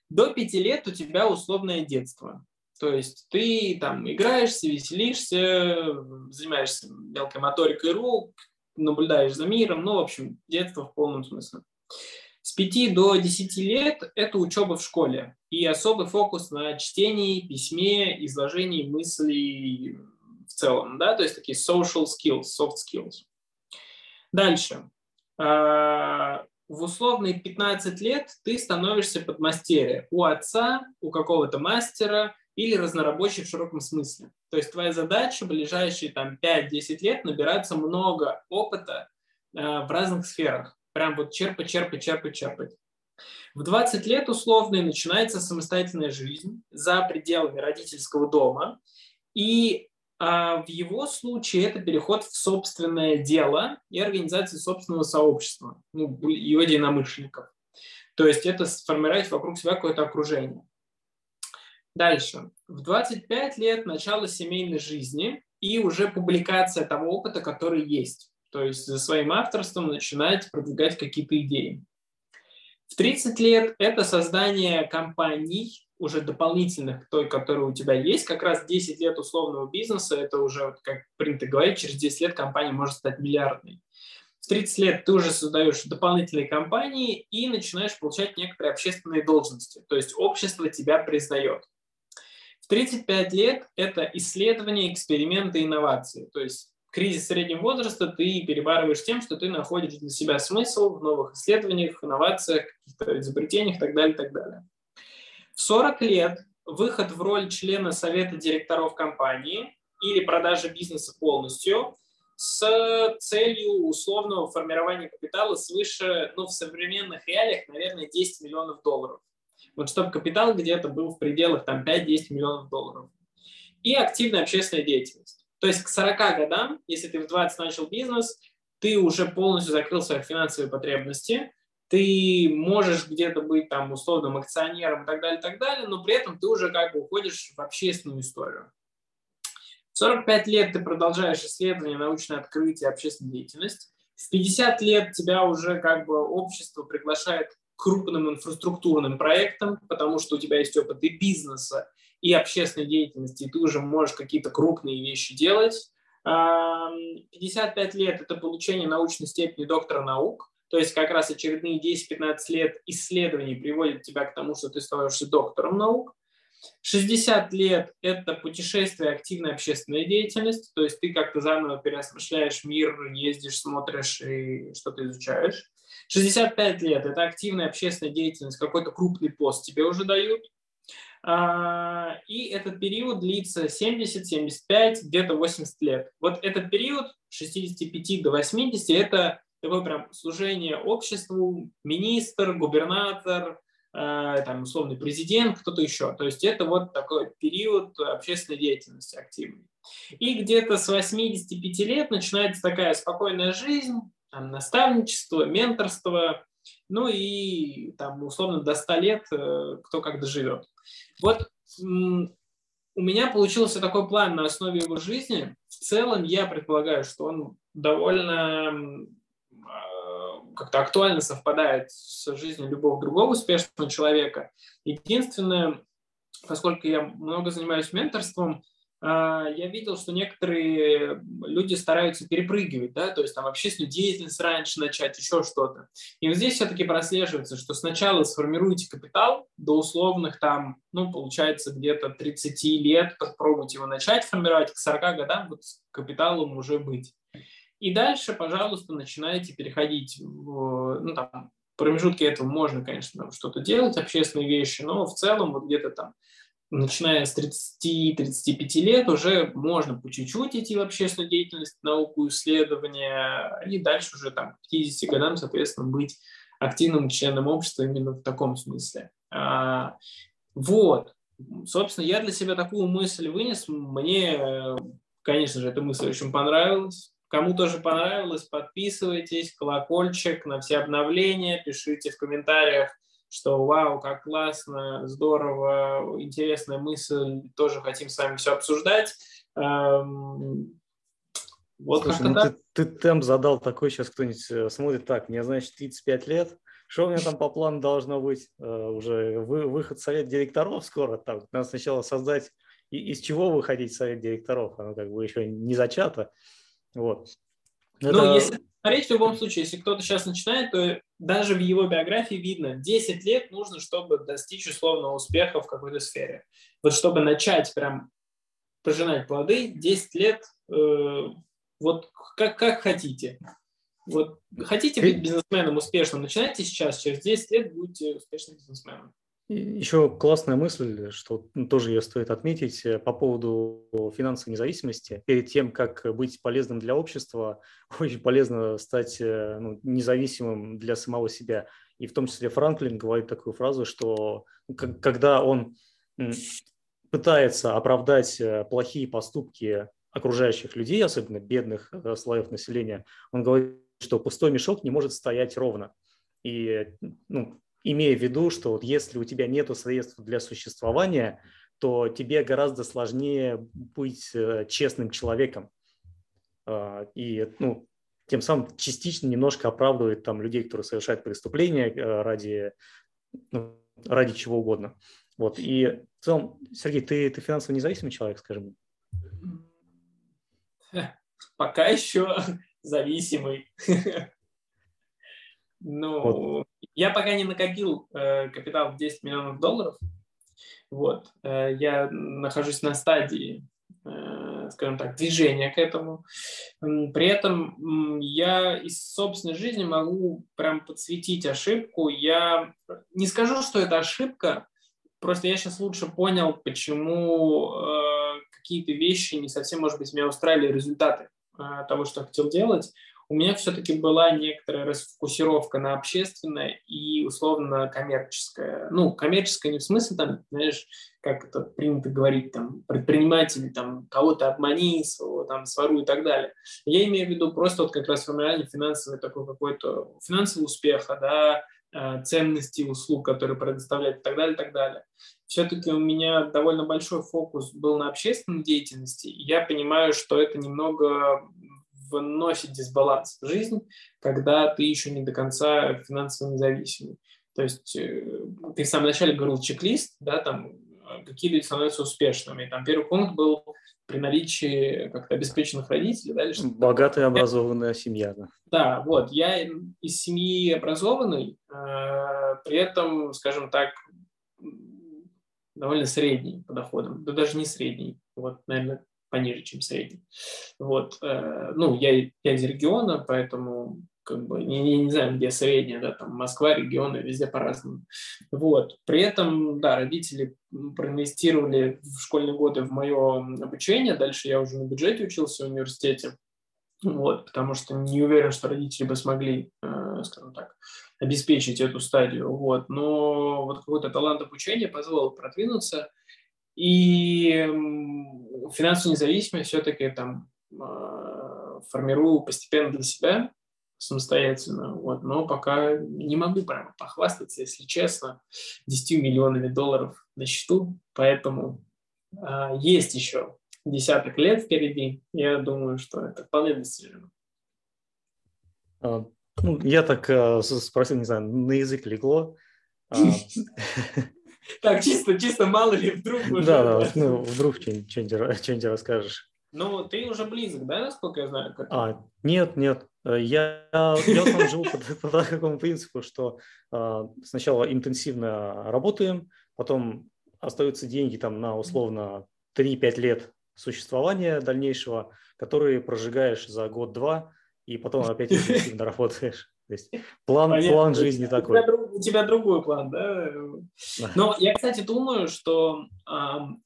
До 5 лет у тебя условное детство. То есть ты там играешься, веселишься, занимаешься мелкой моторикой рук, наблюдаешь за миром, ну, в общем, детство в полном смысле. С 5 до 10 лет – это учеба в школе и особый фокус на чтении, письме, изложении мыслей в целом, да, то есть такие social skills, soft skills. Дальше. А, в условные 15 лет ты становишься подмастерье у отца, у какого-то мастера или разнорабочий в широком смысле. То есть твоя задача в ближайшие там, 5-10 лет набираться много опыта а, в разных сферах прям вот черпать, черпать, черпать, черпать. В 20 лет условно начинается самостоятельная жизнь за пределами родительского дома. И а, в его случае это переход в собственное дело и организация собственного сообщества, ну, его единомышленников. То есть это сформировать вокруг себя какое-то окружение. Дальше. В 25 лет начало семейной жизни и уже публикация того опыта, который есть то есть за своим авторством начинать продвигать какие-то идеи. В 30 лет это создание компаний, уже дополнительных к той, которая у тебя есть. Как раз 10 лет условного бизнеса, это уже, как принято говорить, через 10 лет компания может стать миллиардной. В 30 лет ты уже создаешь дополнительные компании и начинаешь получать некоторые общественные должности. То есть общество тебя признает. В 35 лет это исследования, эксперименты, инновации. То есть кризис среднего возраста ты перебарываешь тем, что ты находишь для себя смысл в новых исследованиях, инновациях, каких-то изобретениях и так далее, и так далее. В 40 лет выход в роль члена совета директоров компании или продажа бизнеса полностью с целью условного формирования капитала свыше, ну, в современных реалиях, наверное, 10 миллионов долларов. Вот чтобы капитал где-то был в пределах там 5-10 миллионов долларов. И активная общественная деятельность. То есть к 40 годам, если ты в 20 начал бизнес, ты уже полностью закрыл свои финансовые потребности, ты можешь где-то быть там условным акционером и так далее, и так далее, но при этом ты уже как бы уходишь в общественную историю. В 45 лет ты продолжаешь исследования, научное открытие, общественную деятельность. В 50 лет тебя уже как бы общество приглашает крупным инфраструктурным проектам, потому что у тебя есть опыт и бизнеса, и общественной деятельности, и ты уже можешь какие-то крупные вещи делать. 55 лет – это получение научной степени доктора наук, то есть как раз очередные 10-15 лет исследований приводят тебя к тому, что ты становишься доктором наук. 60 лет – это путешествие, активная общественная деятельность, то есть ты как-то заново переосмысляешь мир, ездишь, смотришь и что-то изучаешь. 65 лет – это активная общественная деятельность, какой-то крупный пост тебе уже дают. А, и этот период длится 70, 75, где-то 80 лет. Вот этот период 65 до 80 – это такое прям служение обществу, министр, губернатор, там, условный президент, кто-то еще. То есть это вот такой период общественной деятельности активной. И где-то с 85 лет начинается такая спокойная жизнь, там, наставничество, менторство, ну и там условно до 100 лет э, кто как доживет. Вот у меня получился такой план на основе его жизни. В целом я предполагаю, что он довольно а, как-то актуально совпадает с жизнью любого другого успешного человека. Единственное, поскольку я много занимаюсь менторством, я видел, что некоторые люди стараются перепрыгивать, да, то есть там общественную деятельность раньше начать, еще что-то. И вот здесь все-таки прослеживается, что сначала сформируйте капитал до условных там, ну, получается, где-то 30 лет, попробуйте его начать формировать, к 40 годам вот с капиталом уже быть. И дальше, пожалуйста, начинайте переходить в, ну, там, промежутке этого можно, конечно, что-то делать, общественные вещи, но в целом вот где-то там начиная с 30-35 лет уже можно по чуть-чуть идти в общественную деятельность, науку, исследования, и дальше уже там, к 50 годам, соответственно, быть активным членом общества именно в таком смысле. А, вот. Собственно, я для себя такую мысль вынес. Мне, конечно же, эта мысль очень понравилась. Кому тоже понравилось, подписывайтесь, колокольчик на все обновления, пишите в комментариях, что вау, как классно, здорово, интересная мысль, тоже хотим с вами все обсуждать. Эм, вот Слушай, ну ты, ты темп задал такой, сейчас кто-нибудь э, смотрит, так, мне, значит, 35 лет, что у меня там по плану должно быть? Uh, уже вы, выход совет директоров скоро, там, надо сначала создать, и, из чего выходить совет директоров, оно как бы еще не зачато. Вот. Ну, Это... Ну, если смотреть, в любом случае, если кто-то сейчас начинает, то даже в его биографии видно, 10 лет нужно, чтобы достичь условного успеха в какой-то сфере. Вот чтобы начать прям пожинать плоды, 10 лет, э, вот как, как хотите. Вот хотите быть бизнесменом успешным, начинайте сейчас, через 10 лет будете успешным бизнесменом. Еще классная мысль, что тоже ее стоит отметить э, по поводу финансовой независимости. Перед тем, как быть полезным для общества, очень полезно стать э, ну, независимым для самого себя. И в том числе Франклин говорит такую фразу, что когда он пытается оправдать э, плохие поступки окружающих людей, особенно бедных слоев населения, он говорит, что пустой мешок не может стоять ровно. И ну, имея в виду, что вот если у тебя нет средств для существования, то тебе гораздо сложнее быть э, честным человеком. А, и ну, тем самым частично немножко оправдывает там, людей, которые совершают преступления э, ради, ну, ради чего угодно. Вот. И в целом, Сергей, ты, ты финансово независимый человек, скажем? Пока еще зависимый. Ну, вот. я пока не накопил э, капитал в 10 миллионов долларов. Вот. Э, я нахожусь на стадии, э, скажем так, движения к этому. При этом я из собственной жизни могу прям подсветить ошибку. Я не скажу, что это ошибка, просто я сейчас лучше понял, почему э, какие-то вещи не совсем, может быть, меня устраивали результаты э, того, что я хотел делать у меня все-таки была некоторая расфокусировка на общественное и условно коммерческое. Ну, коммерческое не в смысле, там, знаешь, как это принято говорить, там, предприниматели, там, кого-то обмани, своего, там, своруй и так далее. Я имею в виду просто вот как раз формирование финансового такой какой-то, финансового успеха, да, э, ценности услуг, которые предоставляют и так далее, и так далее. Все-таки у меня довольно большой фокус был на общественной деятельности, и я понимаю, что это немного вносит дисбаланс в жизнь, когда ты еще не до конца финансово независимый. То есть э, ты в самом начале говорил чек-лист, да, там э, какие люди становятся успешными. Там первый пункт был при наличии как-то обеспеченных родителей. Да, или Богатая образованная семья. Да. да, вот. Я из семьи образованной, э, при этом, скажем так, довольно средний по доходам. Да даже не средний. Вот, наверное, пониже, чем средний. Вот. Э, ну, я, я из региона, поэтому как бы не, не, не знаю, где средняя, да, там Москва, регионы, везде по-разному. Вот. При этом, да, родители проинвестировали в школьные годы в мое обучение, дальше я уже на бюджете учился в университете, вот, потому что не уверен, что родители бы смогли э, скажем так, обеспечить эту стадию. Вот. Но вот какой-то талант обучения позволил продвинуться. И финансовую независимость все-таки там а, формирую постепенно для себя самостоятельно, вот, но пока не могу прямо похвастаться, если честно, 10 миллионами долларов на счету, поэтому а, есть еще десяток лет впереди, я думаю, что это вполне достижимо. А, ну, я так а, спросил, не знаю, на язык легло. Так, чисто, чисто мало ли, вдруг Да, да, ну, вдруг что-нибудь расскажешь. Ну, ты уже близок, да, насколько я знаю? А, нет, нет. Я, я там живу по, по такому принципу, что сначала интенсивно работаем, потом остаются деньги там на условно 3-5 лет существования дальнейшего, которые прожигаешь за год-два, и потом опять интенсивно работаешь. То есть план, план жизни такой. У тебя другой план, да? Но я, кстати, думаю, что э,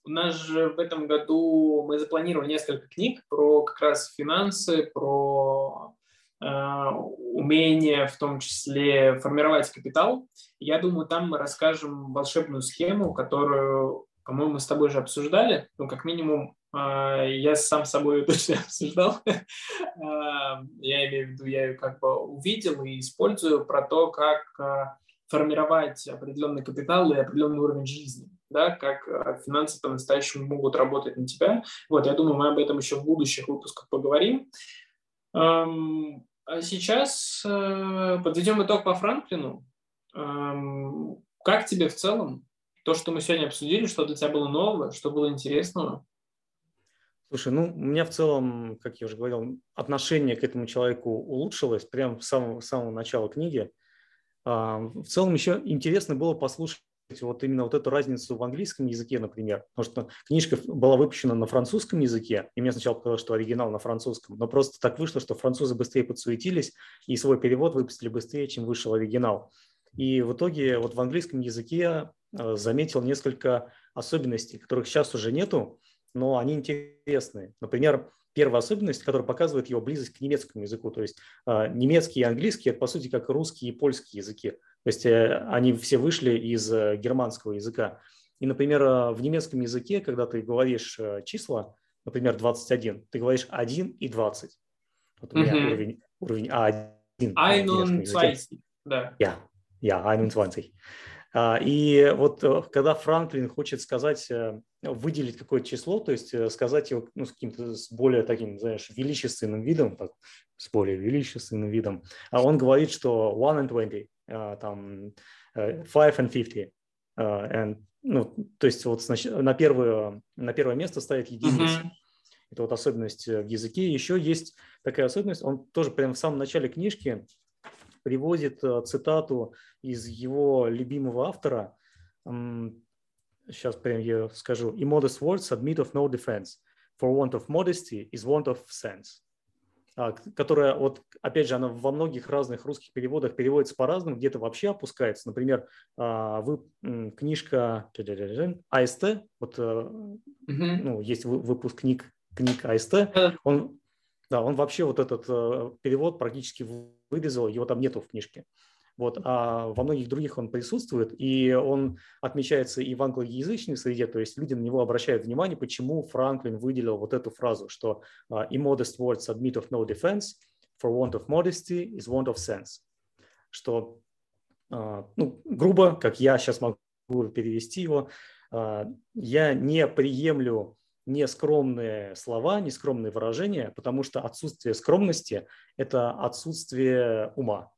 у нас же в этом году мы запланировали несколько книг про как раз финансы, про э, умение в том числе формировать капитал. Я думаю, там мы расскажем волшебную схему, которую, по-моему, мы с тобой же обсуждали. Ну, как минимум, а, я сам с собой точно обсуждал. Я имею в виду, я ее как бы увидел и использую про то, как формировать определенный капитал и определенный уровень жизни, да, как финансы по-настоящему могут работать на тебя. Вот, я думаю, мы об этом еще в будущих выпусках поговорим. А сейчас подведем итог по Франклину. Как тебе в целом то, что мы сегодня обсудили, что для тебя было нового, что было интересного? Слушай, ну, у меня в целом, как я уже говорил, отношение к этому человеку улучшилось прямо с самого, с самого начала книги. А, в целом еще интересно было послушать вот именно вот эту разницу в английском языке, например, потому что книжка была выпущена на французском языке, и мне сначала показалось, что оригинал на французском, но просто так вышло, что французы быстрее подсуетились и свой перевод выпустили быстрее, чем вышел оригинал. И в итоге вот в английском языке а, заметил несколько особенностей, которых сейчас уже нету, но они интересные. Например, первая особенность, которая показывает его близость к немецкому языку. То есть э, немецкий и английский – это, по сути, как русский и польский языки. То есть э, они все вышли из э, германского языка. И, например, э, в немецком языке, когда ты говоришь числа, например, 21, ты говоришь 1 и 20. Вот у меня mm-hmm. уровень, уровень А1. 21, да. Я, я, 21. А, и вот э, когда Франклин хочет сказать, э, выделить какое-то число, то есть э, сказать его ну, с каким-то с более таким, знаешь, величественным видом, так, с более величественным видом, а он говорит, что one and twenty, там, five and fifty, and, ну, то есть вот на первое, на первое место ставит единицу. Mm-hmm. Это вот особенность в языке. Еще есть такая особенность, он тоже прямо в самом начале книжки приводит э, цитату из его любимого автора. Сейчас прям я скажу. "И modest words admit of no defense. For want of modesty is want of sense». А, которая, вот, опять же, она во многих разных русских переводах переводится по-разному, где-то вообще опускается. Например, а, вы, книжка АСТ, вот, mm-hmm. ну, есть выпуск книг, книг АСТ, он да, он вообще вот этот э, перевод практически вырезал, его там нету в книжке. Вот, а во многих других он присутствует, и он отмечается и в англоязычной среде, то есть люди на него обращают внимание, почему Франклин выделил вот эту фразу, что uh, immodest words admit of no defense, for want of modesty is want of sense. Что, uh, ну, грубо, как я сейчас могу перевести его, uh, я не приемлю нескромные слова, нескромные выражения, потому что отсутствие скромности – это отсутствие ума,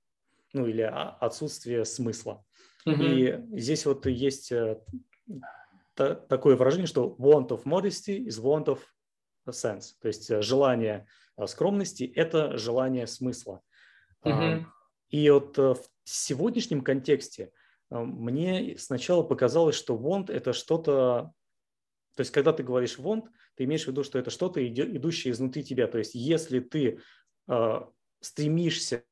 ну или отсутствие смысла. Mm-hmm. И здесь вот есть э, такое выражение, что want of modesty is want of sense, то есть э, желание э, скромности – это желание смысла. Mm-hmm. И вот в сегодняшнем контексте мне сначала показалось, что want – это что-то то есть, когда ты говоришь want, ты имеешь в виду, что это что-то, идущее изнутри тебя. То есть, если ты э, стремишься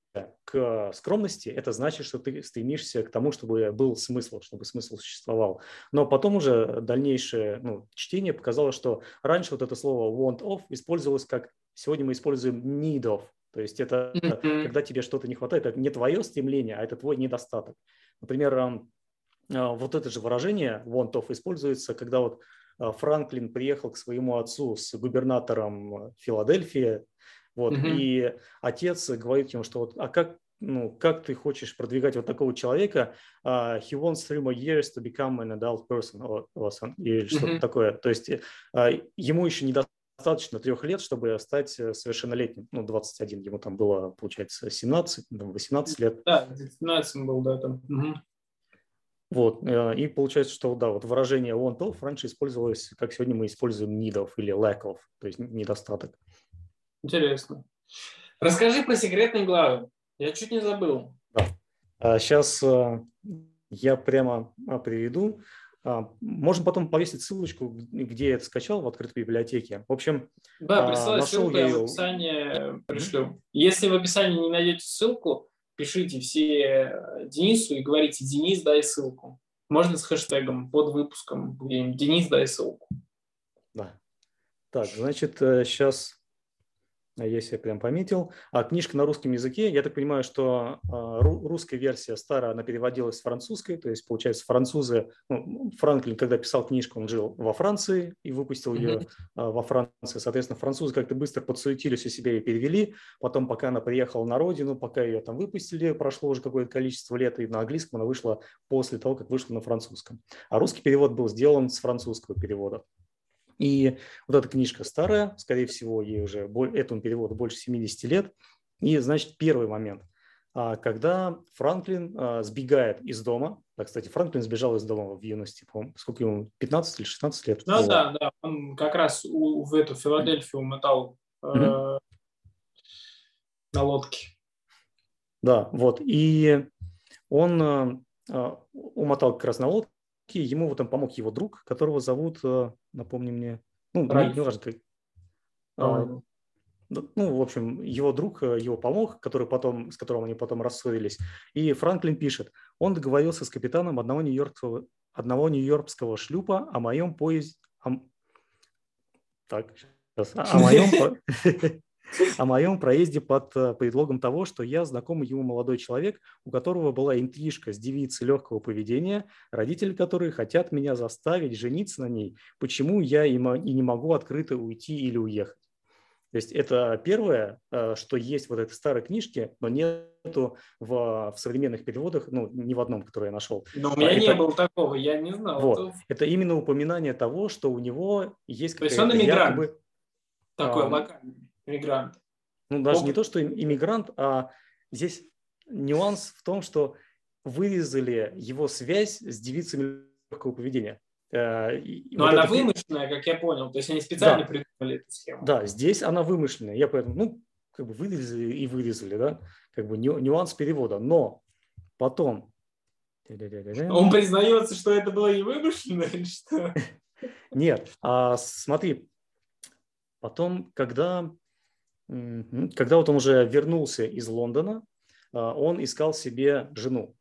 к скромности, это значит, что ты стремишься к тому, чтобы был смысл, чтобы смысл существовал. Но потом уже дальнейшее ну, чтение показало, что раньше вот это слово want of использовалось как сегодня мы используем need of. То есть это mm-hmm. когда тебе что-то не хватает, это не твое стремление, а это твой недостаток. Например, а, вот это же выражение want of используется, когда вот Франклин приехал к своему отцу с губернатором Филадельфии, вот, mm-hmm. и отец говорит ему, что вот, а как ну, как ты хочешь продвигать вот такого человека, uh, he wants three more years to become an adult person, or, or или что-то mm-hmm. такое. То есть uh, ему еще недостаточно трех лет, чтобы стать э, совершеннолетним. Ну, 21, ему там было, получается, 17, 18 лет. Да, 17 был, да, там. Угу. Вот, э, и получается, что, да, вот выражение want of раньше использовалось, как сегодня мы используем need of или lack of, то есть недостаток. Интересно. Расскажи про секретные главы. Я чуть не забыл. Да. Сейчас а, я прямо а, приведу. А, Можно потом повесить ссылочку, где я это скачал в открытой библиотеке. В общем, да, присылай ссылку, я в описании пришлю. Если в описании не найдете ссылку, пишите все Денису и говорите, Денис, дай ссылку. Можно с хэштегом под выпуском Денис, дай ссылку. Да. Так, значит, сейчас а если я прям пометил. А книжка на русском языке, я так понимаю, что а, русская версия старая, она переводилась с французской, то есть, получается, французы, ну, Франклин, когда писал книжку, он жил во Франции и выпустил ее mm-hmm. во Франции. Соответственно, французы как-то быстро подсуетились у себя и перевели. Потом, пока она приехала на родину, пока ее там выпустили, прошло уже какое-то количество лет, и на английском она вышла после того, как вышла на французском. А русский перевод был сделан с французского перевода. И вот эта книжка старая, скорее всего, ей уже этому переводу больше 70 лет. И, значит, первый момент, а, когда Франклин а, сбегает из дома, да, кстати, Франклин сбежал из дома в юности, по сколько ему, 15 или 16 лет? Ну да, да, он как раз у, в эту Филадельфию умотал э, mm-hmm. на лодке. Да, вот, и он э, умотал как раз на лодке, ему в этом помог его друг, которого зовут, э, напомни мне, ну, не, не важно, как, а, ну, в общем, его друг э, его помог, который потом, с которым они потом рассорились. И Франклин пишет, он договорился с капитаном одного нью-йоркского, одного нью-йоркского шлюпа о моем поезде... О... Так, сейчас, о моем... о моем проезде под э, предлогом того, что я знакомый ему молодой человек, у которого была интрижка с девицей легкого поведения, родители которой хотят меня заставить жениться на ней, почему я и не могу открыто уйти или уехать. То есть это первое, э, что есть в этой старой книжке, но нету в, в современных переводах, ну, ни в одном, который я нашел. Но у меня это, не было такого, я не знал. Вот. Это именно упоминание того, что у него есть. То есть он иммигрант. Якобы, такой а, локальный иммигрант. Ну, даже Оп. не то, что иммигрант, а здесь нюанс в том, что вырезали его связь с девицами легкого поведения. Э, Но вот она это... вымышленная, как я понял. То есть они специально да. придумали эту схему. Да, здесь она вымышленная. Я поэтому, ну, как бы вырезали и вырезали, да, как бы нюанс перевода. Но потом... Он признается, что это было не вымышленно или что? Нет, а смотри, потом, когда когда вот он уже вернулся из Лондона, а, он искал себе жену.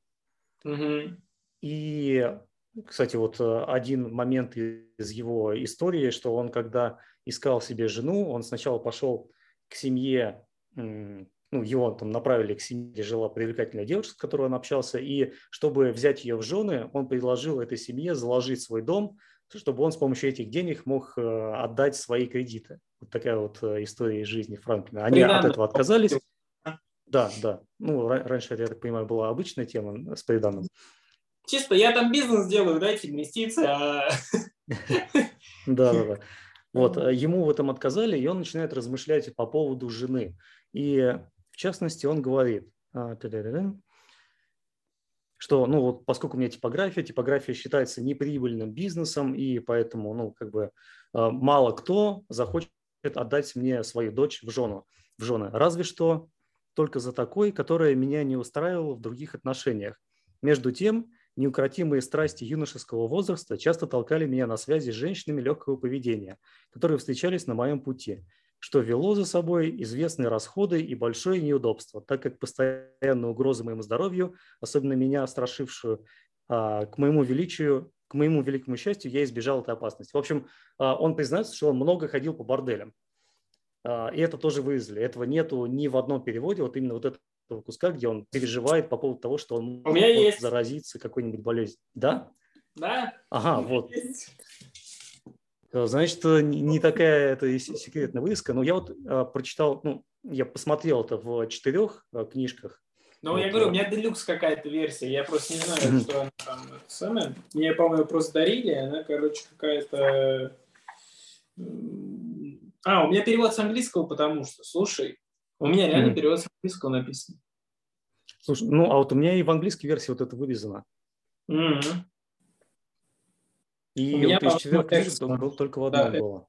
Угу. И, кстати, вот э, один момент из его истории, что он, когда искал себе жену, он сначала пошел к семье, ну, его там направили к семье, где жила привлекательная девушка, с которой он общался, и чтобы взять ее в жены, он предложил этой семье заложить свой дом, чтобы он с помощью этих денег мог э, отдать свои кредиты. Вот такая вот э, история из жизни Франклина. Они Приданно. от этого отказались. Да, да. Ну, раньше, я так понимаю, была обычная тема с приданным. Чисто я там бизнес делаю, дайте инвестиции. А да, да, да. Вот, ему в этом отказали, и он начинает размышлять по поводу жены. И, в частности, он говорит, а, что, ну вот, поскольку у меня типография, типография считается неприбыльным бизнесом, и поэтому, ну, как бы э, мало кто захочет отдать мне свою дочь в жену, в жены. Разве что только за такой, которая меня не устраивала в других отношениях. Между тем, неукротимые страсти юношеского возраста часто толкали меня на связи с женщинами легкого поведения, которые встречались на моем пути – что вело за собой известные расходы и большое неудобство, так как постоянная угроза моему здоровью, особенно меня страшившую, а, к моему величию, к моему великому счастью, я избежал этой опасности. В общем, а, он признается, что он много ходил по борделям. И это тоже вывезли. Этого нету ни в одном переводе, вот именно вот этого куска, где он переживает по поводу того, что он У меня может есть. заразиться какой-нибудь болезнью. Да? Да? Ага, вот. Есть. Э, Значит, э, не такая это секретная вывеска. Но я вот э, прочитал, ну, я посмотрел это в четырех э, книжках. Ну, я Вот, говорю, э. у меня делюкс какая-то версия, я просто не знаю, что она там самое. Мне, по-моему, просто дарили, она, короче, какая-то... А, у меня перевод с английского, потому что, слушай, у меня реально перевод с английского написан. Слушай, ну, а вот у меня и в английской версии вот это вывезено. Мгм. И меня, вот из книжек кажется, был только в да, одной это- было.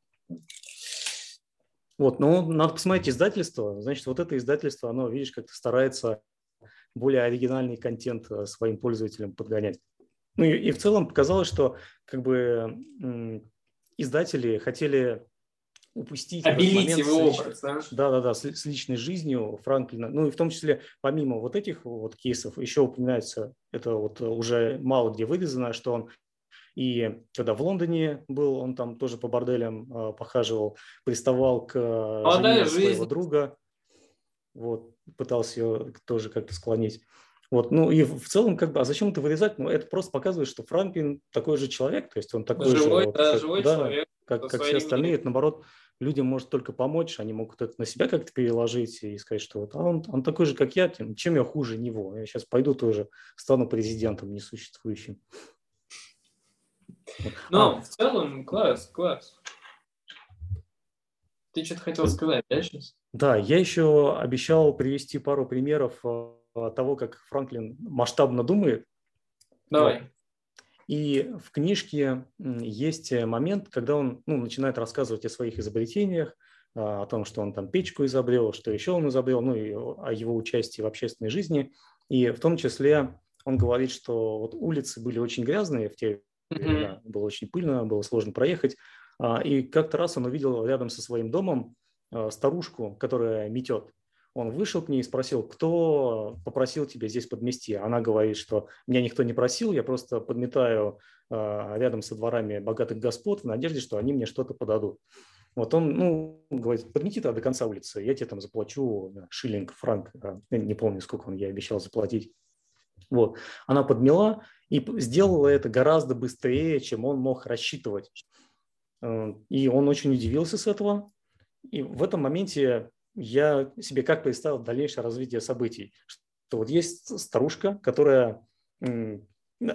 Вот, ну, надо посмотреть издательство. Значит, вот это издательство, оно, видишь, как-то старается более оригинальный контент э, своим пользователям подгонять. Ну и, и в целом показалось, что как бы издатели хотели упустить Обелить момент его с лич- образ, да? да-да-да, с, с личной жизнью Франклина. Ну и в том числе, помимо вот этих вот кейсов, еще упоминается, это вот уже мало где вырезано, что он и когда в Лондоне был, он там тоже по борделям э, похаживал, приставал к э, жене своего друга, вот, пытался ее тоже как-то склонить. Вот, ну и в целом, как бы, а зачем это вырезать? Ну, это просто показывает, что Франклин такой же человек, то есть он такой живой, же, вот, да, как- живой да, человек. как, как все остальные, это наоборот, людям может только помочь, они могут это на себя как-то переложить и сказать, что вот а он, он такой же, как я, чем я хуже него, я сейчас пойду тоже стану президентом несуществующим. Вот. Ну, А, в целом, класс, класс. Ты что-то хотел сказать, да, сейчас? да, я еще обещал привести пару примеров э, того, как Франклин масштабно думает. Давай. И в книжке есть э, момент, когда он ну, начинает рассказывать о своих изобретениях, а, о том, что он там печку изобрел, что еще он изобрел, ну и о о его участии в общественной жизни. И в том числе он говорит, что вот улицы были очень грязные в те Времена, было очень пыльно, было сложно проехать. А, И как-то раз он увидел рядом со своим домом а, старушку, которая метет. Он вышел к ней и спросил, кто попросил тебя здесь подмести. Она говорит, что меня никто не просил, я просто подметаю а, рядом со дворами богатых господ в надежде, что они мне что-то подадут. Вот он, ну, говорит, подмети тогда до конца улицы, я тебе там заплачу шиллинг, франк, не помню, сколько он я обещал заплатить. Вот. Она подмела и сделала это гораздо быстрее, чем он мог рассчитывать. Э, И он очень удивился с этого. И в этом моменте я себе как представил дальнейшее развитие событий. Что вот есть старушка, которая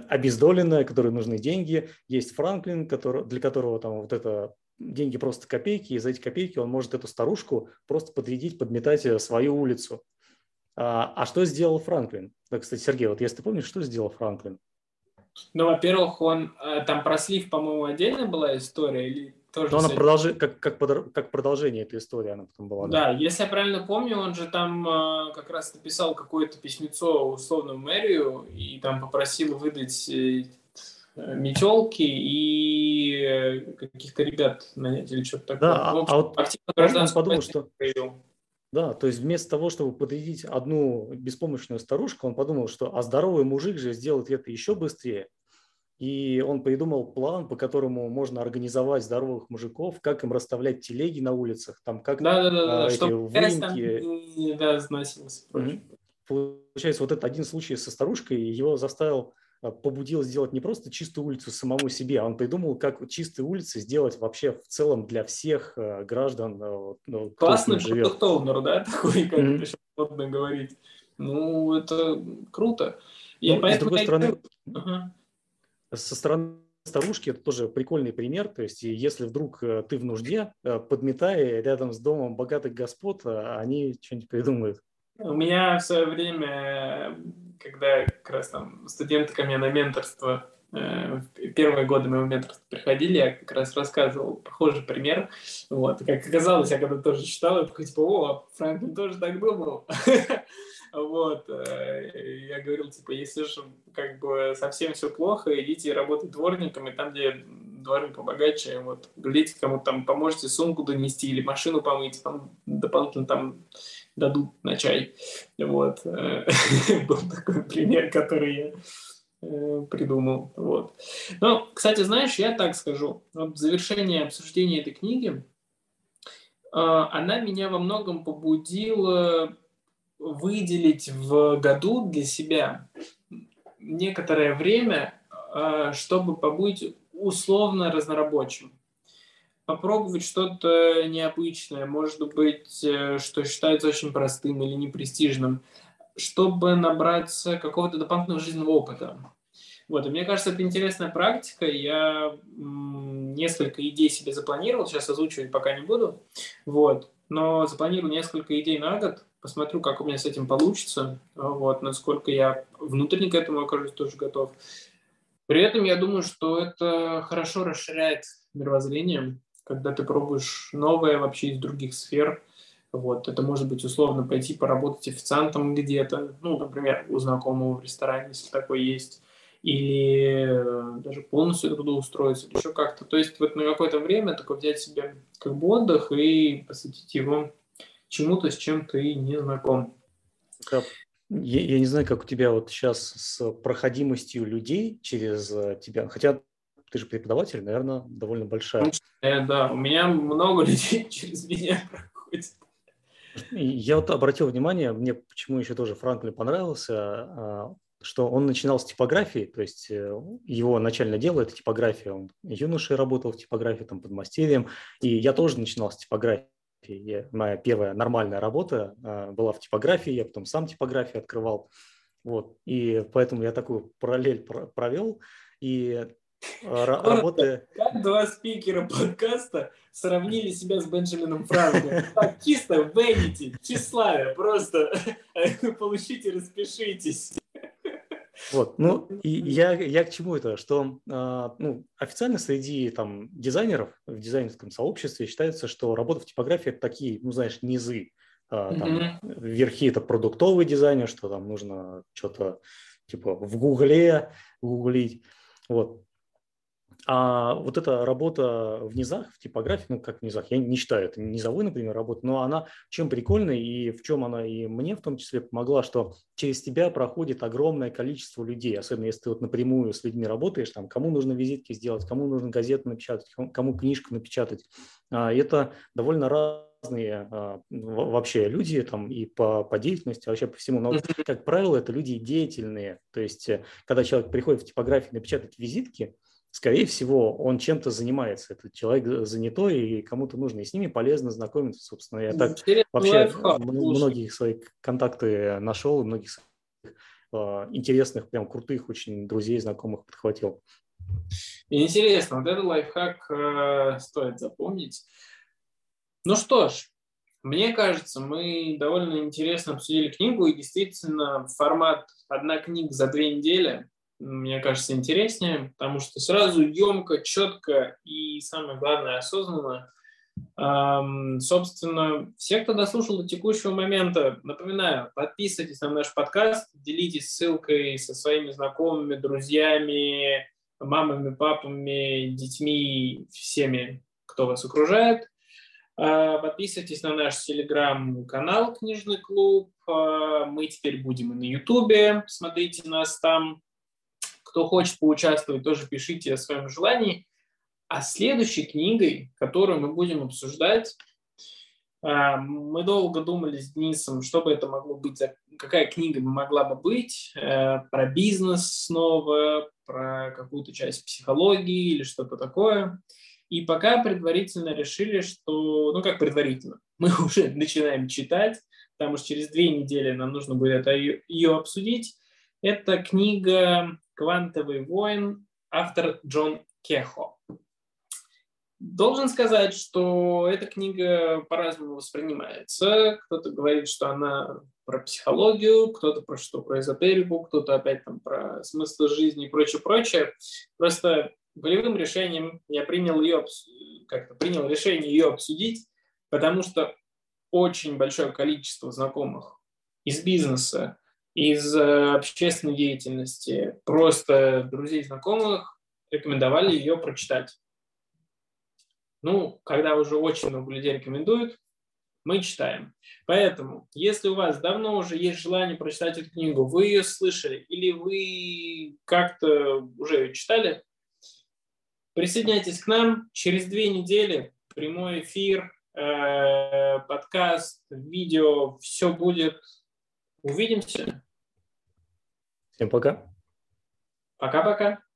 обездоленная, которой нужны деньги. Есть Франклин, который, для которого там вот это деньги просто копейки, и за эти копейки он может эту старушку просто подрядить, подметать э, свою улицу. А, а что сделал Франклин? Да, кстати, Сергей, вот если ты помнишь, что сделал Франклин? Ну, во-первых, он э, там про слив, по-моему, отдельно была история или тоже. Но она продолжи, как, как, как продолжение этой истории она потом была. Да, если я правильно помню, он же там э, как раз написал какое-то письмецо условно мэрию и там попросил выдать э, метелки и каких-то ребят нанять или что-то такое. Да, а- В общем, а вот активно он подумал, что провел. Да, то есть вместо того, чтобы подрядить одну беспомощную старушку, он подумал, что а здоровый мужик же сделает это еще быстрее. И он придумал план, по которому можно организовать здоровых мужиков, как им расставлять телеги на улицах, там как Да, да, да, а, эти чтобы там да, прочее. Получается, вот этот один случай со старушкой его заставил, а, побудил сделать не просто чистую улицу самому себе, а он придумал, как чистые улицы сделать вообще в целом для всех э, граждан, э, ну, с Классный ним живет. продукт оунер, да, такой, как сейчас модно говорить. Ну, это круто. И Ну, с поэтому другой я стороны, Ага. со стороны старушки это тоже прикольный пример. То есть, если вдруг э, ты в нужде, э, подметай рядом с домом богатых господ, они что-нибудь придумают. У меня в свое время, когда как раз там студенты ко мне на менторство, э, первые годы моего менторства приходили, я как раз рассказывал похожий пример. Вот. Как оказалось, я когда тоже читал, я такой, типа, о, Франклин тоже так думал. Вот. э, Я говорил, типа, если же как бы совсем все плохо, идите работать дворником, и там, где дворы побогаче, вот, глядите, кому там поможете сумку донести или машину помыть, там дополнительно там дадут на чай. Вот. э, Был такой пример, который я э, придумал. Вот. Но, кстати, знаешь, я так скажу. Вот в завершении обсуждения этой книги она меня во многом побудила выделить в году для себя некоторое время, чтобы побыть условно разнорабочим попробовать что-то необычное, может быть, э, что считается очень простым или непрестижным, чтобы набраться какого-то дополнительного жизненного опыта. Вот, и мне кажется, это интересная практика. Я несколько идей себе запланировал, сейчас озвучивать пока не буду. Вот, но запланирую несколько идей на год, посмотрю, как у меня с этим получится, вот, насколько я внутренне к этому окажусь тоже готов. При этом я думаю, что это хорошо расширяет мировоззрение, когда ты пробуешь новое вообще из других сфер. Вот. Это может быть условно пойти поработать официантом где-то, ну, например, у знакомого в ресторане, если такой есть, или э, даже полностью трудоустроиться, или еще как-то. То есть вот на какое-то время такое взять себе как бы отдых и посвятить его чему-то, с чем ты не знаком. Я, я не знаю, как у тебя вот сейчас с проходимостью людей через э, тебя, хотя ты же преподаватель, наверное, довольно большая. Э, да, у меня много людей через меня проходит. Я вот обратил внимание, мне почему еще тоже Франклин понравился, а, что он начинал с типографии, то есть э, его начальное дело – это типография. Он юношей работал в типографии, там, под мастерием, и я тоже начинал с типографии. Я, моя первая нормальная работа а, была в типографии, я потом сам типографию открывал. Вот. И поэтому я такую параллель провел. И работы... Как два спикера подкаста сравнили себя с Бенджамином Франклином. Так, чисто венити, тщеславие, просто получите, распишитесь. Вот, ну, и я, я к чему это, что э, ну, официально среди там дизайнеров в дизайнерском сообществе считается, что работа в типографии это такие, ну, знаешь, низы. Э, там, mm-hmm. Верхи это продуктовый дизайнер, что там нужно что-то типа в Гугле гуглить. Вот. А вот эта работа в низах, в типографии, ну как в низах, я не считаю это низовой, например, работа, но она чем прикольная и в чем она и мне в том числе помогла, что через тебя проходит огромное количество людей, особенно если ты вот напрямую с людьми работаешь, там, кому нужно визитки сделать, кому нужно газету напечатать, кому книжку напечатать. А, это довольно разные а, вообще люди там и по, по деятельности, вообще по всему. Но, как правило, это люди деятельные. То есть, э, когда человек приходит в типографию напечатать визитки, скорее всего, он чем-то занимается. Этот человек занятой, и кому-то нужно, и с ними полезно знакомиться, собственно. Я так вообще лайфхак, многие свои контакты нашел, и многих своих, э, интересных, прям крутых очень друзей, знакомых подхватил. Интересно, вот этот лайфхак э, стоит запомнить. Ну что ж, мне кажется, мы довольно интересно обсудили книгу, и действительно формат «одна книга за две недели» мне кажется, интереснее, потому что сразу емко, четко и, самое главное, осознанно. Эм, собственно, все, кто дослушал до текущего момента, напоминаю, подписывайтесь на наш подкаст, делитесь ссылкой со своими знакомыми, друзьями, мамами, папами, детьми, всеми, кто вас окружает. Э, подписывайтесь на наш телеграм-канал «Книжный клуб». Э, мы теперь будем и на ютубе, смотрите нас там. Кто хочет поучаствовать, тоже пишите о своем желании. А следующей книгой, которую мы будем обсуждать, а, мы долго думали с Денисом, что бы это могло быть, какая книга могла бы быть, э, про бизнес снова, про какую-то часть психологии или что-то такое. И пока предварительно решили, что, ну как предварительно, мы уже начинаем читать, потому что через две недели нам нужно будет ее, ее обсудить. Это книга «Квантовый воин», автор Джон Кехо. Должен сказать, что эта книга по-разному воспринимается. Кто-то говорит, что она про психологию, кто-то про что про эзотерику, кто-то опять там про смысл жизни и прочее, прочее. Просто волевым решением я принял ее, как-то принял решение ее обсудить, потому что очень большое количество знакомых из бизнеса, из э, общественной деятельности, просто друзей, знакомых рекомендовали ее прочитать. Ну, когда уже очень много людей рекомендуют, мы читаем. Поэтому, если у вас давно уже есть желание прочитать эту книгу, вы ее слышали или вы как-то уже ее читали, присоединяйтесь к нам. Через две недели прямой эфир э, подкаст, видео, все будет. Увидимся. Tempo acá. cá. Para cá, para cá.